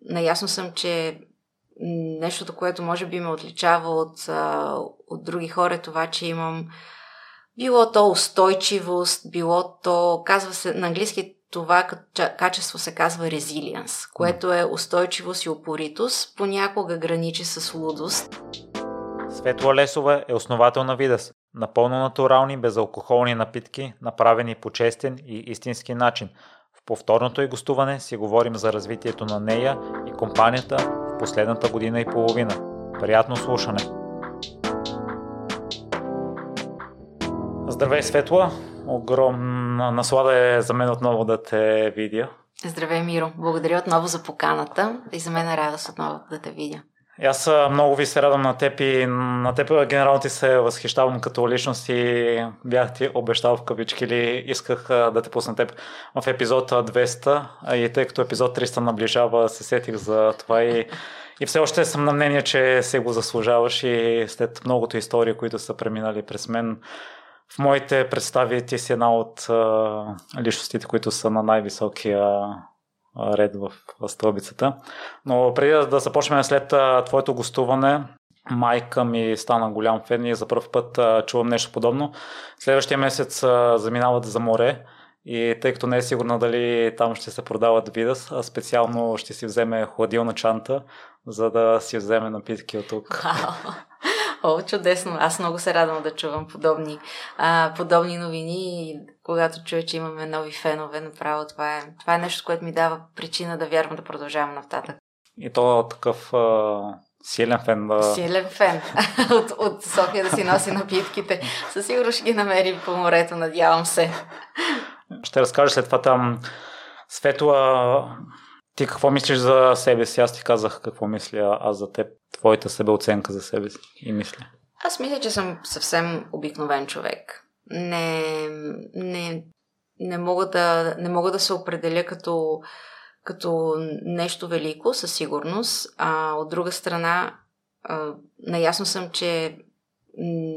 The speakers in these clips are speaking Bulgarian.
наясно съм, че нещото, което може би ме отличава от, а, от други хора е това, че имам било то устойчивост, било то, казва се на английски това качество се казва резилиенс, което е устойчивост и упоритост, понякога граничи с лудост. Светла Лесова е основател на Видас. Напълно натурални, безалкохолни напитки, направени по честен и истински начин. Повторното и гостуване си говорим за развитието на нея и компанията в последната година и половина. Приятно слушане! Здравей, Светла! Огромна наслада е за мен отново да те видя. Здравей, Миро! Благодаря отново за поканата и за мен е радост отново да те видя. Аз много ви се радвам на теб и на теб генерално ти се възхищавам като личност и бях ти обещал в кавички или исках да те пусна теб в епизод 200 и тъй като епизод 300 наближава се сетих за това и, и все още съм на мнение, че се го заслужаваш и след многото истории, които са преминали през мен в моите представи ти си една от личностите, които са на най-високия ред в стълбицата. Но преди да започнем след твоето гостуване, майка ми стана голям фен и за първ път чувам нещо подобно. Следващия месец заминават за море и тъй като не е сигурна дали там ще се продават видас, а специално ще си вземе хладилна чанта, за да си вземе напитки от тук. О, чудесно. Аз много се радвам да чувам подобни, а, подобни новини когато чуя, че имаме нови фенове, направо това е, това е нещо, което ми дава причина да вярвам да продължавам нататък. И то е такъв а, силен фен. Да... Силен фен. от, от София да си носи напитките. Със сигурност ще ги намери по морето, надявам се. Ще разкажа след това там Светла ти какво мислиш за себе си? Аз ти казах какво мисля аз за теб, твоята себеоценка за себе си и мисля. Аз мисля, че съм съвсем обикновен човек. Не, не, не, мога, да, не мога да се определя като, като нещо велико, със сигурност. А от друга страна, а, наясно съм, че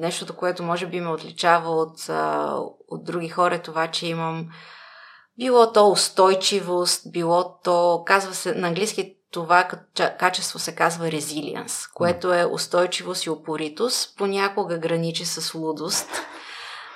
нещото, което може би ме отличава от, а, от други хора е това, че имам било то устойчивост, било то, казва се на английски това качество се казва резилиенс, което е устойчивост и упоритост, понякога граничи с лудост,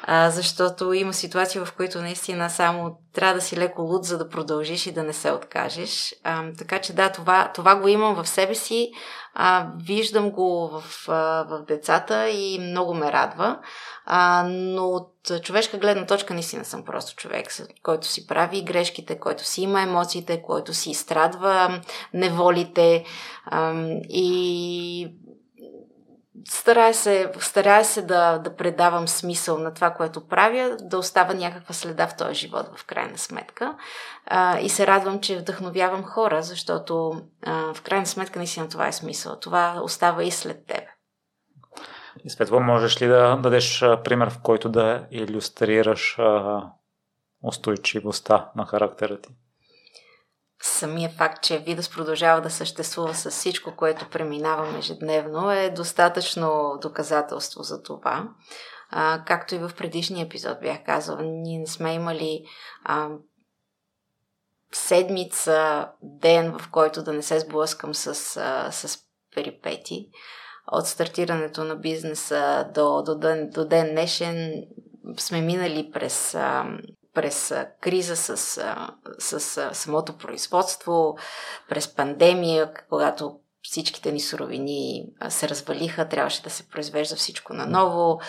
а, защото има ситуации, в които наистина само трябва да си леко луд, за да продължиш и да не се откажеш. А, така че да, това, това го имам в себе си, а, виждам го в, а, в децата и много ме радва. А, но от човешка гледна точка наистина съм просто човек, който си прави грешките, който си има емоциите, който си изстрадва неволите а, и старая се, старая се да, да предавам смисъл на това, което правя, да остава някаква следа в този живот в крайна сметка. А, и се радвам, че вдъхновявам хора, защото а, в крайна сметка наистина това е смисъл. Това остава и след теб. И Светло, можеш ли да дадеш пример, в който да иллюстрираш а, устойчивостта на характера ти? Самия факт, че Видос продължава да съществува с всичко, което преминавам ежедневно, е достатъчно доказателство за това. А, както и в предишния епизод бях казала, ние не сме имали а, седмица, ден, в който да не се сблъскам с, а, с перипети. От стартирането на бизнеса до, до, ден, до ден днешен сме минали през а, през криза с, с, самото производство, през пандемия, когато всичките ни суровини се развалиха, трябваше да се произвежда всичко наново,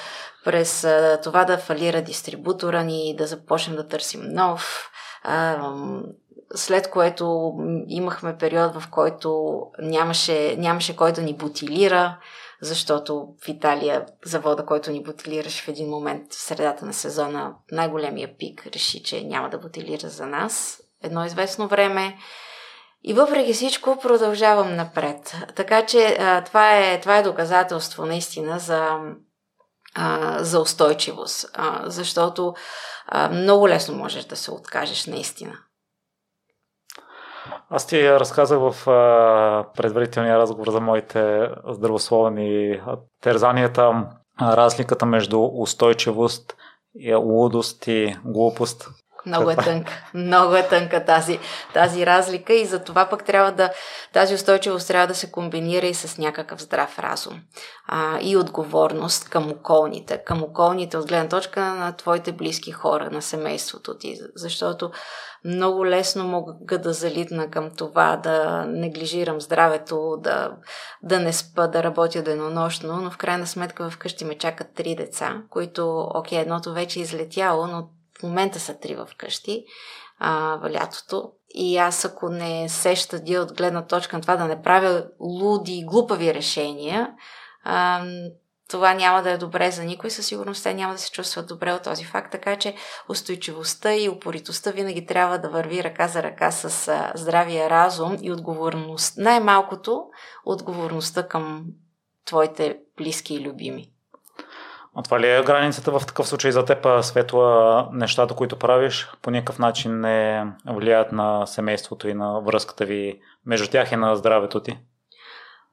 през това да фалира дистрибутора ни, да започнем да търсим нов, след което имахме период, в който нямаше, нямаше кой да ни бутилира, защото в Италия завода, който ни бутилираше в един момент в средата на сезона, най-големия пик, реши, че няма да бутилира за нас едно известно време. И въпреки всичко продължавам напред. Така че това, е, това е доказателство наистина за, за устойчивост, защото много лесно можеш да се откажеш наистина. Аз ти разказах в а, предварителния разговор за моите здравословни терзанията, разликата между устойчивост, лудост и глупост. Много е тънка. Много е тънка тази, тази разлика и за това пък трябва да, тази устойчивост трябва да се комбинира и с някакъв здрав разум. А, и отговорност към околните. Към околните от гледна точка на твоите близки хора, на семейството ти. Защото много лесно мога да залитна към това, да неглижирам здравето, да, да не спа, да работя денонощно, но в крайна сметка вкъщи ме чакат три деца, които, окей, едното вече е излетяло, но в момента са три в къщи а, в лятото. И аз ако не сеща дия от гледна точка на това да не правя луди, глупави решения, а, това няма да е добре за никой, със сигурност те няма да се чувстват добре от този факт, така че устойчивостта и упоритостта винаги трябва да върви ръка за ръка с а, здравия разум и отговорност. Най-малкото отговорността към твоите близки и любими. А това ли е границата в такъв случай за теб, Светла, нещата, които правиш, по някакъв начин не влияят на семейството и на връзката ви между тях и на здравето ти?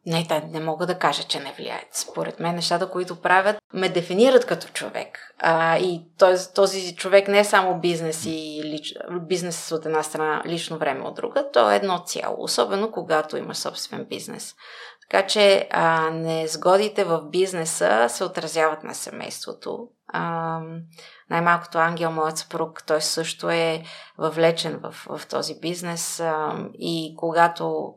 Не, те не мога да кажа, че не влияят. Според мен нещата, които правят, ме дефинират като човек. А, и този, този човек не е само бизнес и лич, бизнес от една страна, лично време от друга, то е едно цяло. Особено когато имаш собствен бизнес. Така че а, незгодите в бизнеса се отразяват на семейството. А, най-малкото Ангел, моят съпруг, той също е въвлечен в, в този бизнес а, и когато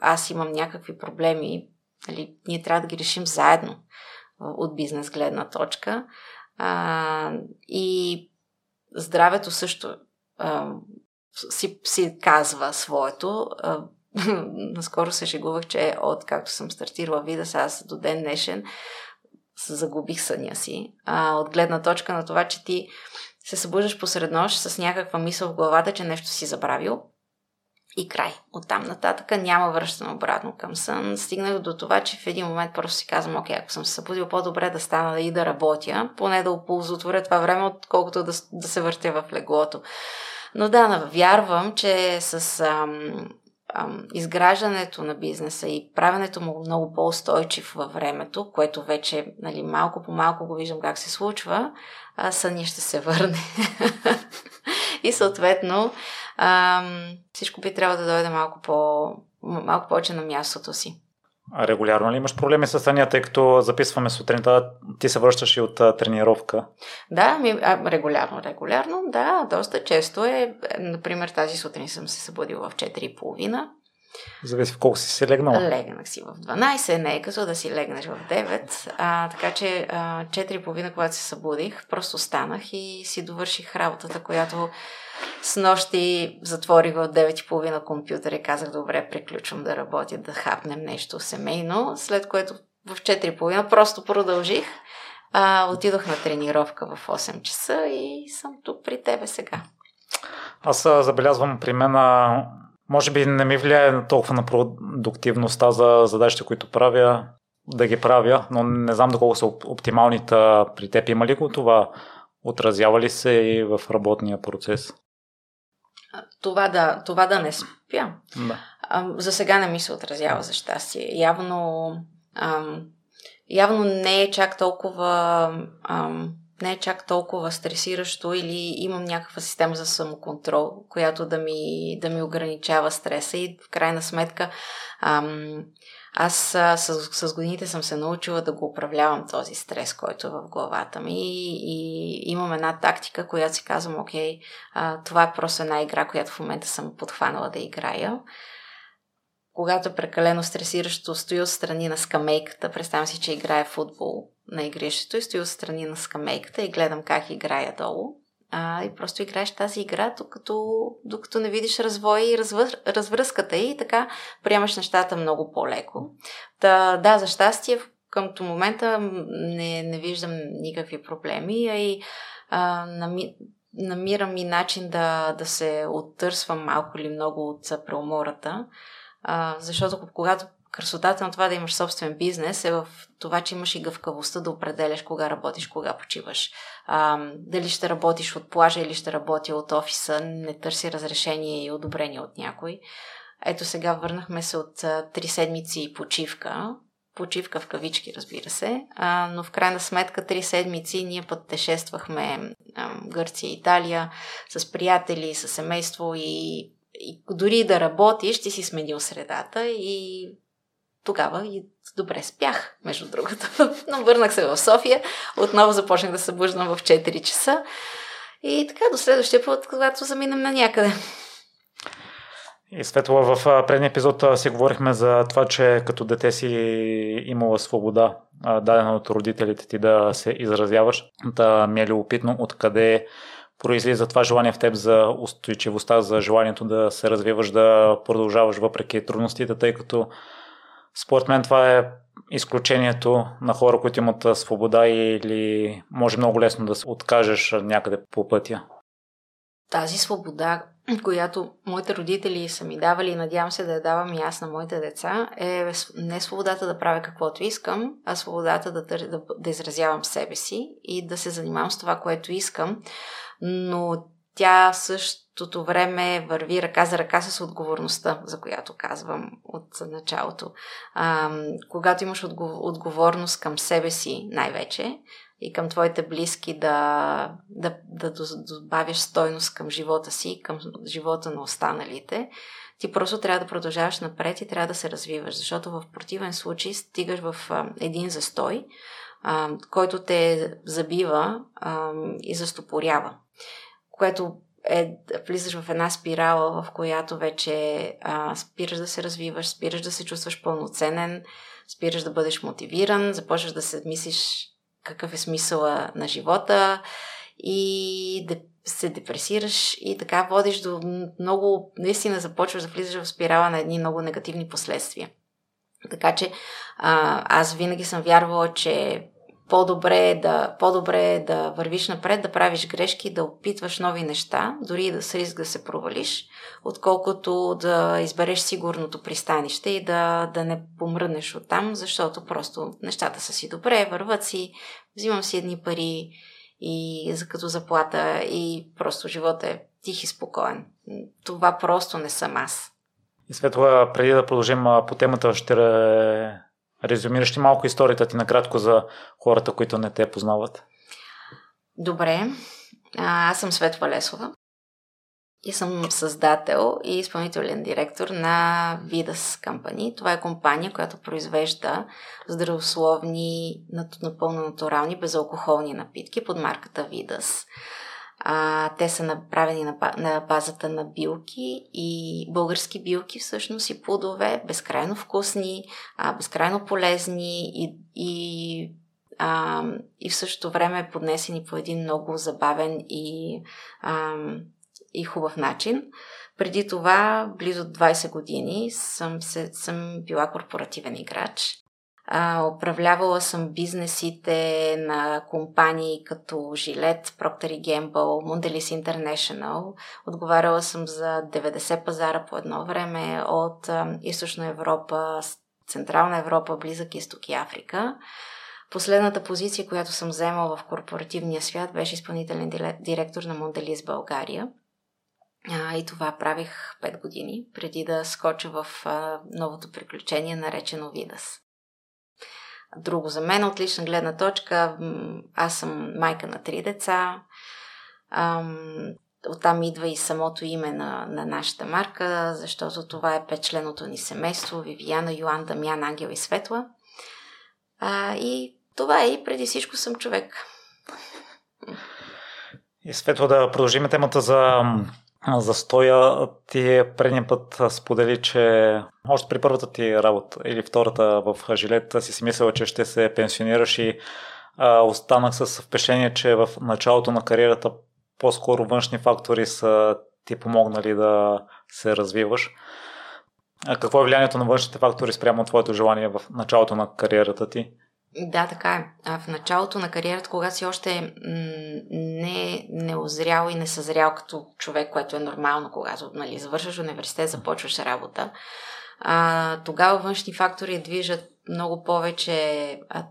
аз имам някакви проблеми, нали, ние трябва да ги решим заедно от бизнес гледна точка. А, и здравето също а, си, си казва своето. А, наскоро се шегувах, че от както съм стартирала вида, аз до ден днешен загубих съня си. А, от гледна точка на това, че ти се събуждаш посред нощ с някаква мисъл в главата, че нещо си забравил и край. От там нататък няма връщане обратно към сън. Стигнах до това, че в един момент просто си казвам, окей, ако съм се събудил по-добре да стана и да работя, поне да оползотворя това време, отколкото да, да се въртя в леглото. Но да, вярвам, че с ам, изграждането на бизнеса и правенето му много по-устойчив във времето, което вече нали, малко по малко го виждам как се случва, а, съня ще се върне. и съответно ам, всичко би трябвало да дойде малко, по, малко повече на мястото си. А регулярно ли имаш проблеми с съня, тъй като записваме сутринта, ти се връщаш и от а, тренировка? Да, ми, а, регулярно, регулярно, да, доста често е. Например, тази сутрин съм се събудила в 4.30. Зависи в колко си се легнала. Легнах си в 12, не е като да си легнеш в 9. А, така че а, 4.30, когато се събудих, просто станах и си довърших работата, която с нощи затворих в 9.30 компютър и казах, добре, приключвам да работя, да хапнем нещо семейно, след което в 4.30 просто продължих. А, отидох на тренировка в 8 часа и съм тук при тебе сега. Аз забелязвам при мен, може би не ми влияе толкова на продуктивността за задачите, които правя, да ги правя, но не знам доколко са оптималните при теб. Има ли го това? Отразява ли се и в работния процес? Това да, това да не спя. Да. А, за сега не ми се отразява за щастие. Явно, ам, явно не е чак толкова ам, не е чак толкова стресиращо или имам някаква система за самоконтрол, която да ми, да ми ограничава стреса и в крайна сметка ам, аз с, с годините съм се научила да го управлявам този стрес, който е в главата ми. И, и имам една тактика, която си казвам, окей, а, това е просто една игра, която в момента съм подхванала да играя. Когато е прекалено стресиращо, стои отстрани на скамейката, представям си, че играя футбол на игрището и стои отстрани на скамейката и гледам как играя долу а, и просто играеш тази игра, докато, докато не видиш развой и развър, развръзката и така приемаш нещата много по-леко. Да, да, за щастие към момента не, не виждам никакви проблеми, а и а, нами, намирам и начин да, да се оттърсвам малко или много от преумората, а, защото когато красотата на това да имаш собствен бизнес е в това, че имаш и гъвкавостта да определяш кога работиш, кога почиваш. А, дали ще работиш от плажа или ще работи от офиса, не търси разрешение и одобрение от някой. Ето сега върнахме се от три седмици почивка почивка в кавички, разбира се, а, но в крайна сметка три седмици ние пътешествахме а, Гърция, Италия с приятели, с семейство и, и дори да работиш, ти си сменил средата и тогава и добре спях, между другото. Но върнах се в София, отново започнах да се събуждам в 4 часа и така до следващия път, когато заминем на някъде. И Светла, в предния епизод си говорихме за това, че като дете си имала свобода, дадена от родителите ти да се изразяваш. Да ми е любопитно откъде произлиза това желание в теб за устойчивостта, за желанието да се развиваш, да продължаваш въпреки трудностите, тъй като според мен това е изключението на хора, които имат свобода или може много лесно да се откажеш някъде по пътя. Тази свобода, която моите родители са ми давали и надявам се да я давам и аз на моите деца, е не свободата да правя каквото искам, а свободата да, да, да изразявам себе си и да се занимавам с това, което искам. Но тя в същото време върви ръка за ръка с отговорността, за която казвам от началото. А, когато имаш отговорност към себе си най-вече, и към твоите близки да, да, да добавиш стойност към живота си, към живота на останалите, ти просто трябва да продължаваш напред и трябва да се развиваш, защото в противен случай стигаш в един застой, който те забива и застопорява, което е, влизаш в една спирала, в която вече а, спираш да се развиваш, спираш да се чувстваш пълноценен, спираш да бъдеш мотивиран, започваш да се мислиш какъв е смисъла на живота и да се депресираш и така водиш до много, наистина започваш да влизаш в спирала на едни много негативни последствия. Така че а, аз винаги съм вярвала, че по-добре е да, по-добре е да вървиш напред, да правиш грешки, да опитваш нови неща, дори и да с риск да се провалиш, отколкото да избереш сигурното пристанище и да, да не помръднеш от там, защото просто нещата са си добре, върват си, взимам си едни пари и за като заплата и просто живота е тих и спокоен. Това просто не съм аз. И Светла, преди да продължим по темата, ще резюмираш ли малко историята ти накратко за хората, които не те познават? Добре. Аз съм Светва Лесова и съм създател и изпълнителен директор на Vidas Company. Това е компания, която произвежда здравословни, напълно натурални, безалкохолни напитки под марката Vidas. А, те са направени на, на базата на билки и български билки всъщност и плодове, безкрайно вкусни, а, безкрайно полезни и, и, а, и в същото време поднесени по един много забавен и, а, и хубав начин. Преди това, близо 20 години, съм, се, съм била корпоративен играч. А, управлявала съм бизнесите на компании като Gillette, Procter Gamble, Mondelez International. Отговаряла съм за 90 пазара по едно време от а, Източна Европа, Централна Европа, Близък изток и Африка. Последната позиция, която съм вземала в корпоративния свят, беше изпълнителен директор на Mondelez България. И това правих 5 години, преди да скоча в новото приключение, наречено Видас друго за мен. От лична гледна точка, аз съм майка на три деца. Оттам идва и самото име на, на нашата марка, защото това е петчленото ни семейство. Вивияна, Йоан, Дамян, Ангел и Светла. А, и това е и преди всичко съм човек. И Светло да продължим темата за застоя ти предния път сподели, че още при първата ти работа или втората в жилета си си мислила, че ще се пенсионираш и а, останах с впечатление, че в началото на кариерата по-скоро външни фактори са ти помогнали да се развиваш. А какво е влиянието на външните фактори спрямо твоето желание в началото на кариерата ти? Да, така е. А в началото на кариерата, когато си още не, не озрял и не съзрял като човек, което е нормално, когато нали, завършваш университет, започваш работа, а, тогава външни фактори движат много повече а,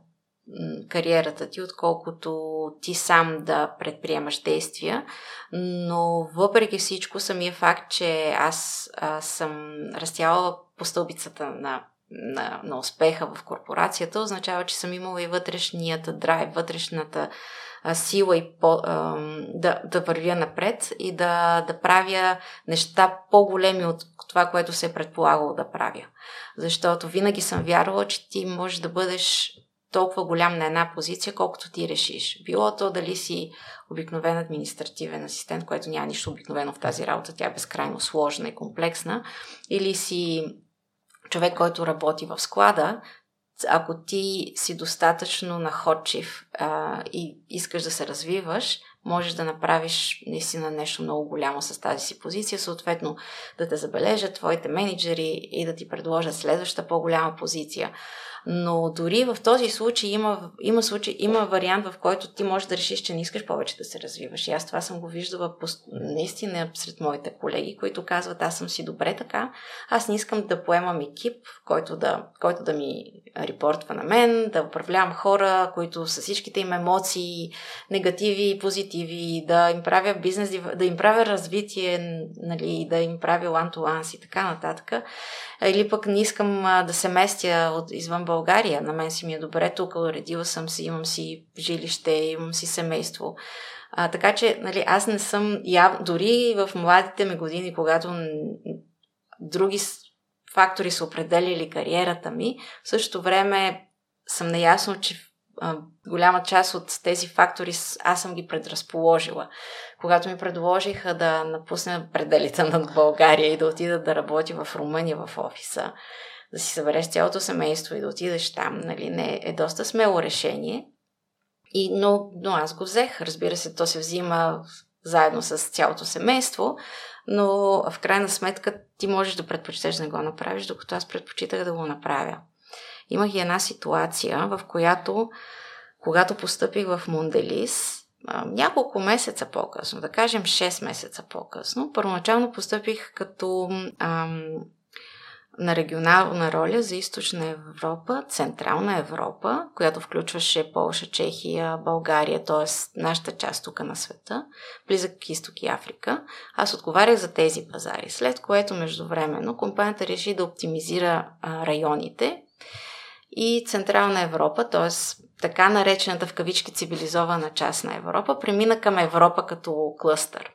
кариерата ти, отколкото ти сам да предприемаш действия. Но въпреки всичко, самия факт, че аз а, съм растяла по стълбицата на на, на успеха в корпорацията, означава, че съм имала и вътрешният драйв, вътрешната а, сила и по, а, да, да вървя напред и да, да правя неща по-големи от това, което се е предполагало да правя. Защото винаги съм вярвала, че ти можеш да бъдеш толкова голям на една позиция, колкото ти решиш. Било то дали си обикновен административен асистент, което няма нищо обикновено в тази работа, тя е безкрайно сложна и комплексна, или си човек, който работи в склада, ако ти си достатъчно находчив а, и искаш да се развиваш, можеш да направиш наистина нещо много голямо с тази си позиция, съответно да те забележат твоите менеджери и да ти предложат следваща по-голяма позиция. Но дори в този случай има, има, случай, има вариант, в който ти можеш да решиш, че не искаш повече да се развиваш. И аз това съм го виждала наистина сред моите колеги, които казват, аз съм си добре така, аз не искам да поемам екип, който да, който да ми репортва на мен, да управлявам хора, които с всичките им емоции, негативи и позитиви, да им правя бизнес, да им правя развитие, нали, да им правя лан-то-ланс и така нататък. Или пък не искам да се местя от извън България. На мен си ми е добре тук, уредила съм си, имам си жилище, имам си семейство. А, така че, нали, аз не съм, яв... дори в младите ми години, когато други фактори са определили кариерата ми, в същото време съм наясно, че голяма част от тези фактори аз съм ги предразположила. Когато ми предложиха да напусна пределите над България и да отида да работя в Румъния в офиса, да си събереш цялото семейство и да отидеш там, нали, не е доста смело решение. И, но, но аз го взех. Разбира се, то се взима заедно с цялото семейство, но в крайна сметка ти можеш да предпочиташ да го направиш, докато аз предпочитах да го направя. Имах и една ситуация, в която, когато постъпих в Монделис, няколко месеца по-късно, да кажем 6 месеца по-късно, първоначално постъпих като ам, на регионална роля за източна Европа, Централна Европа, която включваше Полша, Чехия, България, т.е. нашата част тук на света, близък изток и Африка. Аз отговарях за тези пазари, след което междувременно компанията реши да оптимизира районите и Централна Европа, т.е. така наречената в кавички цивилизована част на Европа, премина към Европа като клъстър.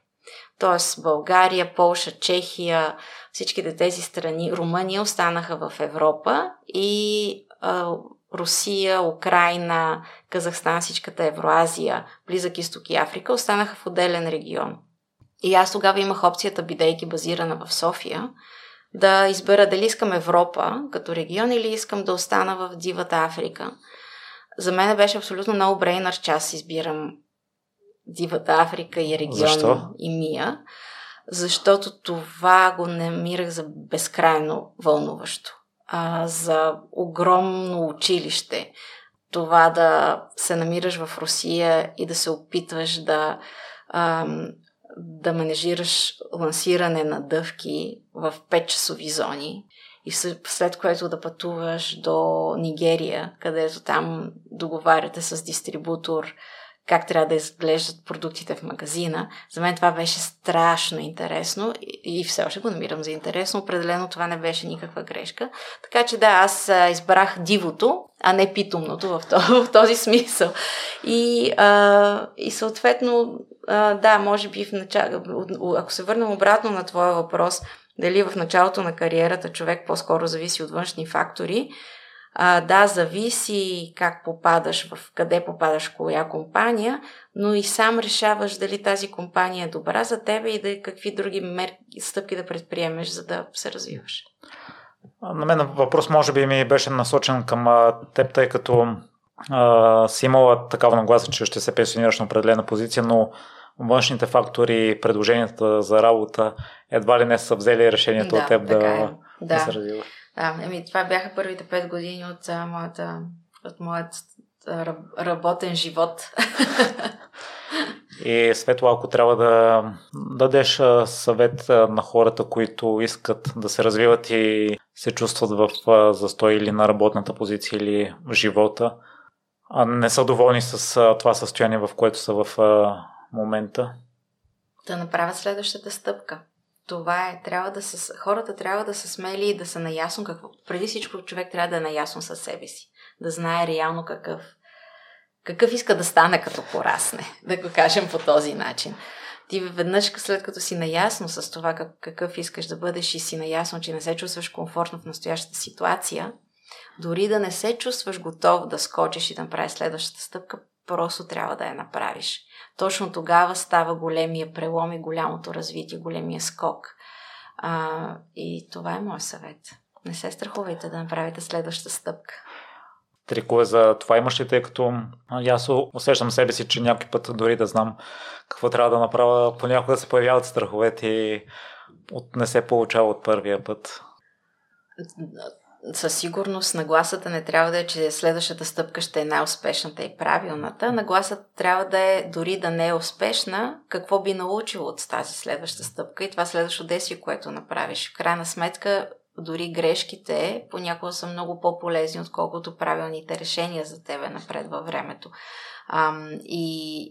Тоест България, Полша, Чехия, всичките тези страни, Румъния останаха в Европа и а, Русия, Украина, Казахстан, всичката Евроазия, Близък изток и Африка останаха в отделен регион. И аз тогава имах опцията, бидейки базирана в София, да избера дали искам Европа като регион или искам да остана в дивата Африка. За мен беше абсолютно много брейнър, че аз избирам дивата Африка и регион Защо? и Мия, защото това го намирах за безкрайно вълнуващо. А, за огромно училище. Това да се намираш в Русия и да се опитваш да, а, да менежираш лансиране на дъвки в 5-часови зони и след което да пътуваш до Нигерия, където там договаряте с дистрибутор как трябва да изглеждат продуктите в магазина. За мен това беше страшно интересно и все още го намирам за интересно. Определено това не беше никаква грешка. Така че да, аз избрах дивото, а не питомното в този, в този смисъл. И, а, и съответно, а, да, може би в начало, ако се върнем обратно на твоя въпрос, дали в началото на кариерата човек по-скоро зависи от външни фактори, а, да, зависи как попадаш, в къде попадаш, в коя компания, но и сам решаваш дали тази компания е добра за тебе и да какви други мерки, стъпки да предприемеш, за да се развиваш. На мен въпрос може би ми беше насочен към теб, тъй като а, си имала такава нагласа, че ще се пенсионираш на определена позиция, но външните фактори, предложенията за работа едва ли не са взели решението да, от теб да, е. да. да се развиваш. Да, ами това бяха първите пет години от а, моята, от моят а, работен живот. И Светло, ако трябва да дадеш съвет на хората, които искат да се развиват и се чувстват в застой или на работната позиция или в живота, а не са доволни с това състояние, в което са в момента? Да направят следващата стъпка. Това е. Трябва да са, хората трябва да са смели и да са наясно какво. Преди всичко човек трябва да е наясно със себе си. Да знае реално какъв, какъв иска да стане като порасне. Да го кажем по този начин. Ти веднъж след като си наясно с това как, какъв искаш да бъдеш и си наясно, че не се чувстваш комфортно в настоящата ситуация, дори да не се чувстваш готов да скочиш и да направиш следващата стъпка, просто трябва да я направиш. Точно тогава става големия прелом и голямото развитие, големия скок. А, и това е моят съвет. Не се страхувайте да направите следващата стъпка. Трикове за това имаш ли, тъй като аз усещам себе си, че някой път дори да знам какво трябва да направя, понякога се появяват страховете и от, не се получава от първия път със сигурност нагласата не трябва да е, че следващата стъпка ще е най-успешната и правилната. Нагласата трябва да е, дори да не е успешна, какво би научило от тази следваща стъпка и това следващо действие, което направиш. В крайна сметка, дори грешките понякога са много по-полезни, отколкото правилните решения за тебе напред във времето. Ам, и,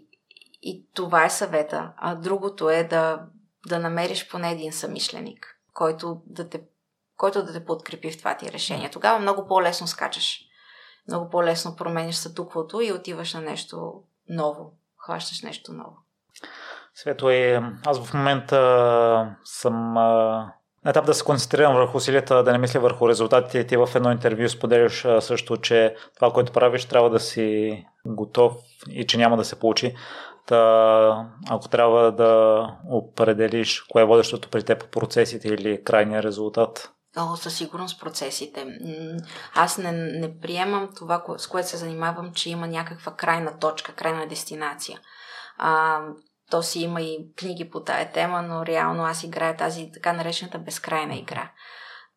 и това е съвета. А другото е да, да намериш поне един самишленик, който да те който да те подкрепи в това ти решение. Тогава много по-лесно скачаш. Много по-лесно промениш статуквото и отиваш на нещо ново. Хващаш нещо ново. Свето е, аз в момента съм на етап да се концентрирам върху усилията, да не мисля върху резултатите. Ти в едно интервю споделяш също, че това, което правиш, трябва да си готов и че няма да се получи. Та, ако трябва да определиш кое е водещото при теб процесите или крайния резултат, О, със сигурност процесите. Аз не, не приемам това, с което се занимавам, че има някаква крайна точка, крайна дестинация. А, то си има и книги по тая тема, но реално аз играя тази така наречената безкрайна игра.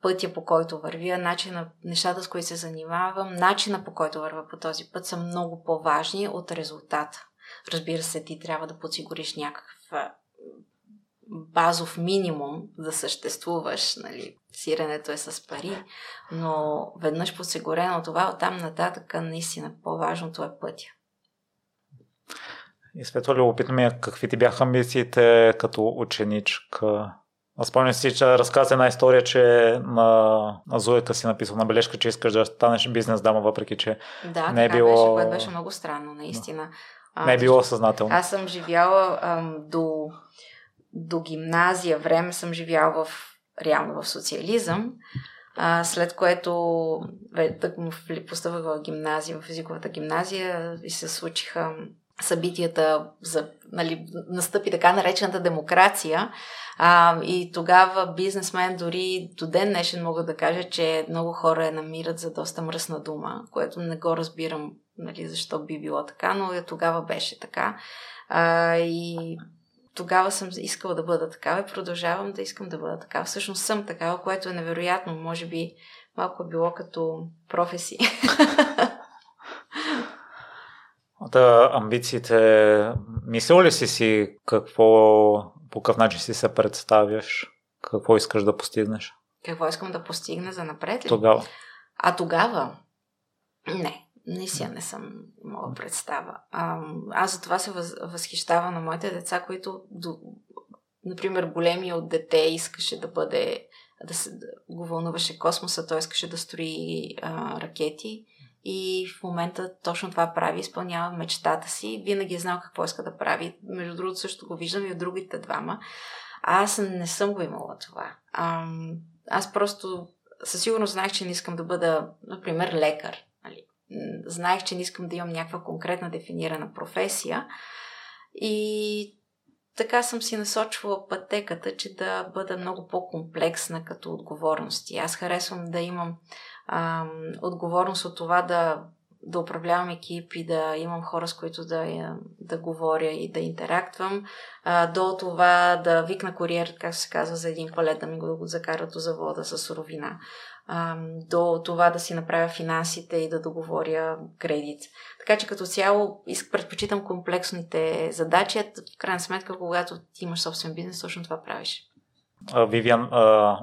Пътя по който вървя, начина, нещата с които се занимавам, начина по който вървя по този път са много по-важни от резултата. Разбира се, ти трябва да подсигуриш някаква базов минимум да съществуваш, нали, сиренето е с пари, но веднъж подсигурено това, оттам нататък наистина по-важното е пътя. И светло любопитно ми е какви ти бяха амбициите като ученичка? Спомням си, че разказа една история, че на, на Зоята си написал на бележка, че искаш да станеш бизнес дама, въпреки че да, не е било... беше, което беше много странно, наистина. Не е било съзнателно. Аз съм живяла ам, до до гимназия време съм живял в реално в социализъм, а, след което тък му постъпвах в гимназия, в езиковата гимназия и се случиха събитията за, нали, настъпи така наречената демокрация а, и тогава бизнесмен дори до ден днешен мога да кажа, че много хора я намират за доста мръсна дума, което не го разбирам нали, защо би било така, но и тогава беше така. А, и тогава съм искала да бъда такава и продължавам да искам да бъда такава. Всъщност съм такава, което е невероятно. Може би малко е било като професия. Да, амбициите, мислил ли си си какво, по какъв начин си се представяш? Какво искаш да постигнеш? Какво искам да постигна за напред ли? Тогава. А тогава? Не. Наистина не съм имала представа. А, аз за това се въз, възхищавам на моите деца, които, до, например, големия от дете искаше да бъде, да се да го вълнуваше космоса, той искаше да строи а, ракети и в момента точно това прави, изпълнява мечтата си. Винаги е знал какво иска да прави. Между другото също го виждам и от другите двама. А аз не съм го имала това. А, аз просто със сигурност знаех, че не искам да бъда, например, лекар знаех, че не искам да имам някаква конкретна дефинирана професия. И така съм си насочвала пътеката, че да бъда много по-комплексна като отговорности. Аз харесвам да имам ам, отговорност от това да, да управлявам екип и да имам хора, с които да, да говоря и да интерактвам, а, до това да викна куриер, как се казва, за един палет да ми го закарат до завода с суровина до това да си направя финансите и да договоря кредит. Така че като цяло предпочитам комплексните задачи. В крайна сметка, когато ти имаш собствен бизнес, точно това правиш. Вивиан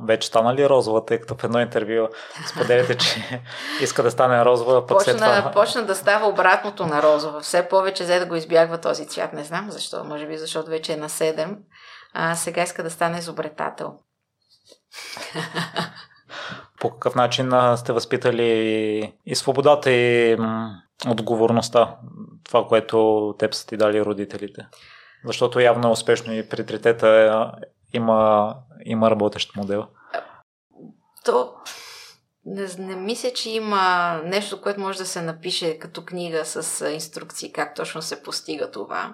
вече стана ли розова, тъй като в едно интервю споделяте, че иска да стане розова, пък почна, това... Почна да става обратното на розова. Все повече взе да го избягва този цвят. Не знам защо. Може би защото вече е на 7 а сега иска да стане изобретател. По какъв начин сте възпитали и свободата и отговорността, това, което теб са ти дали родителите? Защото явно е успешно и при тритета има, има работещ модел. То не, не мисля, че има нещо, което може да се напише като книга с инструкции как точно се постига това.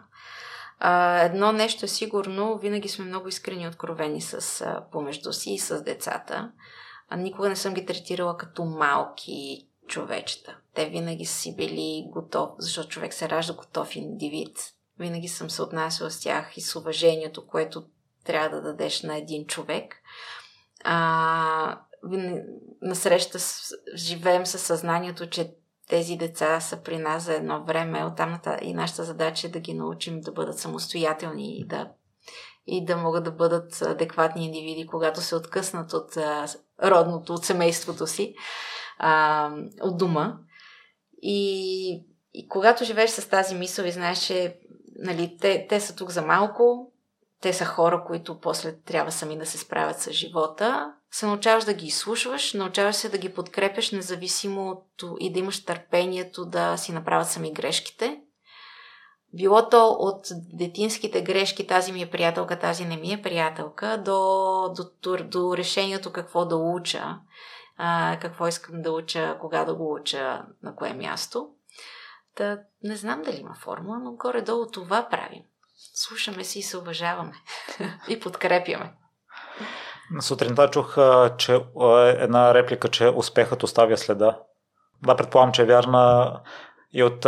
Едно нещо е сигурно, винаги сме много искрени и откровени с помежду си и с децата. А никога не съм ги третирала като малки човечета. Те винаги са си били готов, защото човек се ражда готов индивид. Винаги съм се отнасяла с тях и с уважението, което трябва да дадеш на един човек. А, насреща живеем със съзнанието, че тези деца са при нас за едно време. Оттам и нашата задача е да ги научим да бъдат самостоятелни и да, и да могат да бъдат адекватни индивиди, когато се откъснат от родното, от семейството си, а, от дома. И, и когато живееш с тази мисъл и знаеш, че нали, те, те са тук за малко, те са хора, които после трябва сами да се справят с живота, се научаваш да ги изслушваш, научаваш се да ги подкрепяш независимо от и да имаш търпението да си направят сами грешките. Било то от детинските грешки, тази ми е приятелка, тази не ми е приятелка, до, до, до, решението какво да уча, а, какво искам да уча, кога да го уча, на кое място. Та, не знам дали има формула, но горе-долу това правим. Слушаме си и се уважаваме. и подкрепяме. Сутринта чух, че една реплика, че успехът оставя следа. Да, предполагам, че е вярна и от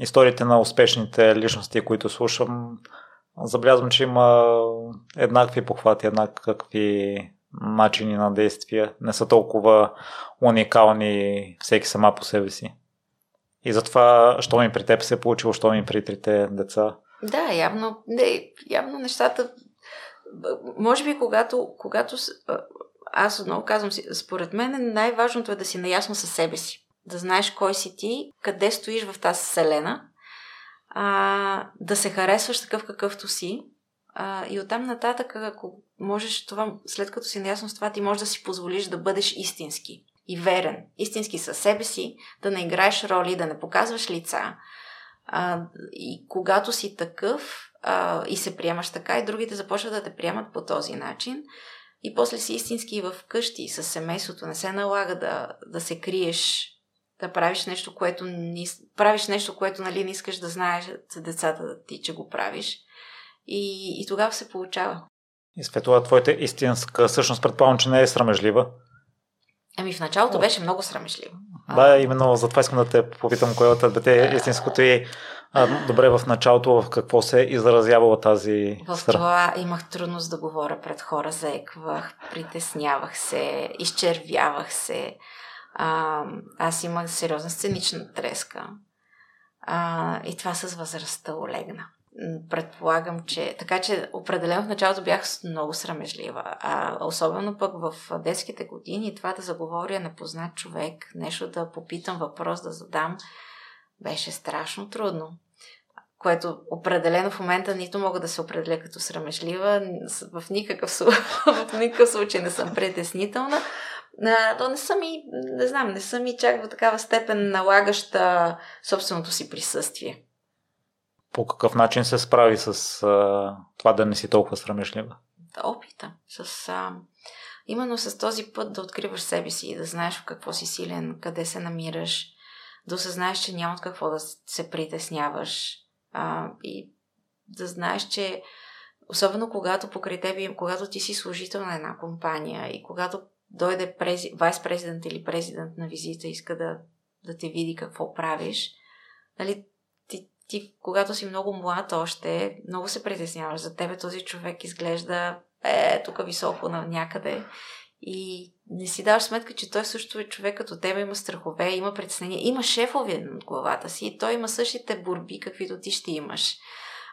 историите на успешните личности, които слушам. Забелязвам, че има еднакви похвати, еднакви начини на действие. Не са толкова уникални всеки сама по себе си. И затова, що ми при теб се е получило, що ми при трите деца. Да, явно, не, явно нещата може би, когато, когато аз отново казвам, според мен най-важното е да си наясно със себе си. Да знаеш кой си ти, къде стоиш в тази вселена, а, да се харесваш такъв какъвто си. А, и оттам нататък, ако можеш това, след като си наясно с това, ти можеш да си позволиш да бъдеш истински и верен. Истински със себе си, да не играеш роли, да не показваш лица. А, и когато си такъв, а, и се приемаш така, и другите започват да те приемат по този начин. И после си истински в къщи, с семейството. Не се налага да, да се криеш, да правиш нещо, което не, правиш нещо, което нали, не искаш да знаеш за децата да ти, че го правиш. И, и тогава се получава. И Светлана, твоята истинска същност предполагам, че не е срамежлива. Ами в началото О. беше много срамежливо. Да, именно за това искам да те попитам кое от двете е истинското и а, добре, в началото в какво се изразявала тази В стра? това имах трудност да говоря пред хора, заеквах, притеснявах се, изчервявах се. А, аз имах сериозна сценична треска. А, и това с възрастта олегна. Предполагам, че... Така че определено в началото бях много срамежлива. А особено пък в детските години това да заговоря непознат човек, нещо да попитам въпрос, да задам – беше страшно трудно. Което определено в момента нито мога да се определя като срамежлива, в никакъв, в никакъв случай не съм притеснителна, но не съм и, не знам, не съм и чак в такава степен налагаща собственото си присъствие. По какъв начин се справи с а, това да не си толкова срамежлива? Да опита. С, а, именно с този път да откриваш себе си и да знаеш в какво си силен, къде се намираш, да осъзнаеш, че няма от какво да се притесняваш а, и да знаеш, че особено когато покрай тебе, когато ти си служител на една компания и когато дойде прези, вайс-президент или президент на визита иска да, да те види какво правиш, нали, ти, ти, когато си много млад още, много се притесняваш. За тебе този човек изглежда е тук високо на някъде и не си даваш сметка, че той също е човек като тебе, има страхове, има притеснения, има шефове над главата си и той има същите борби, каквито ти ще имаш.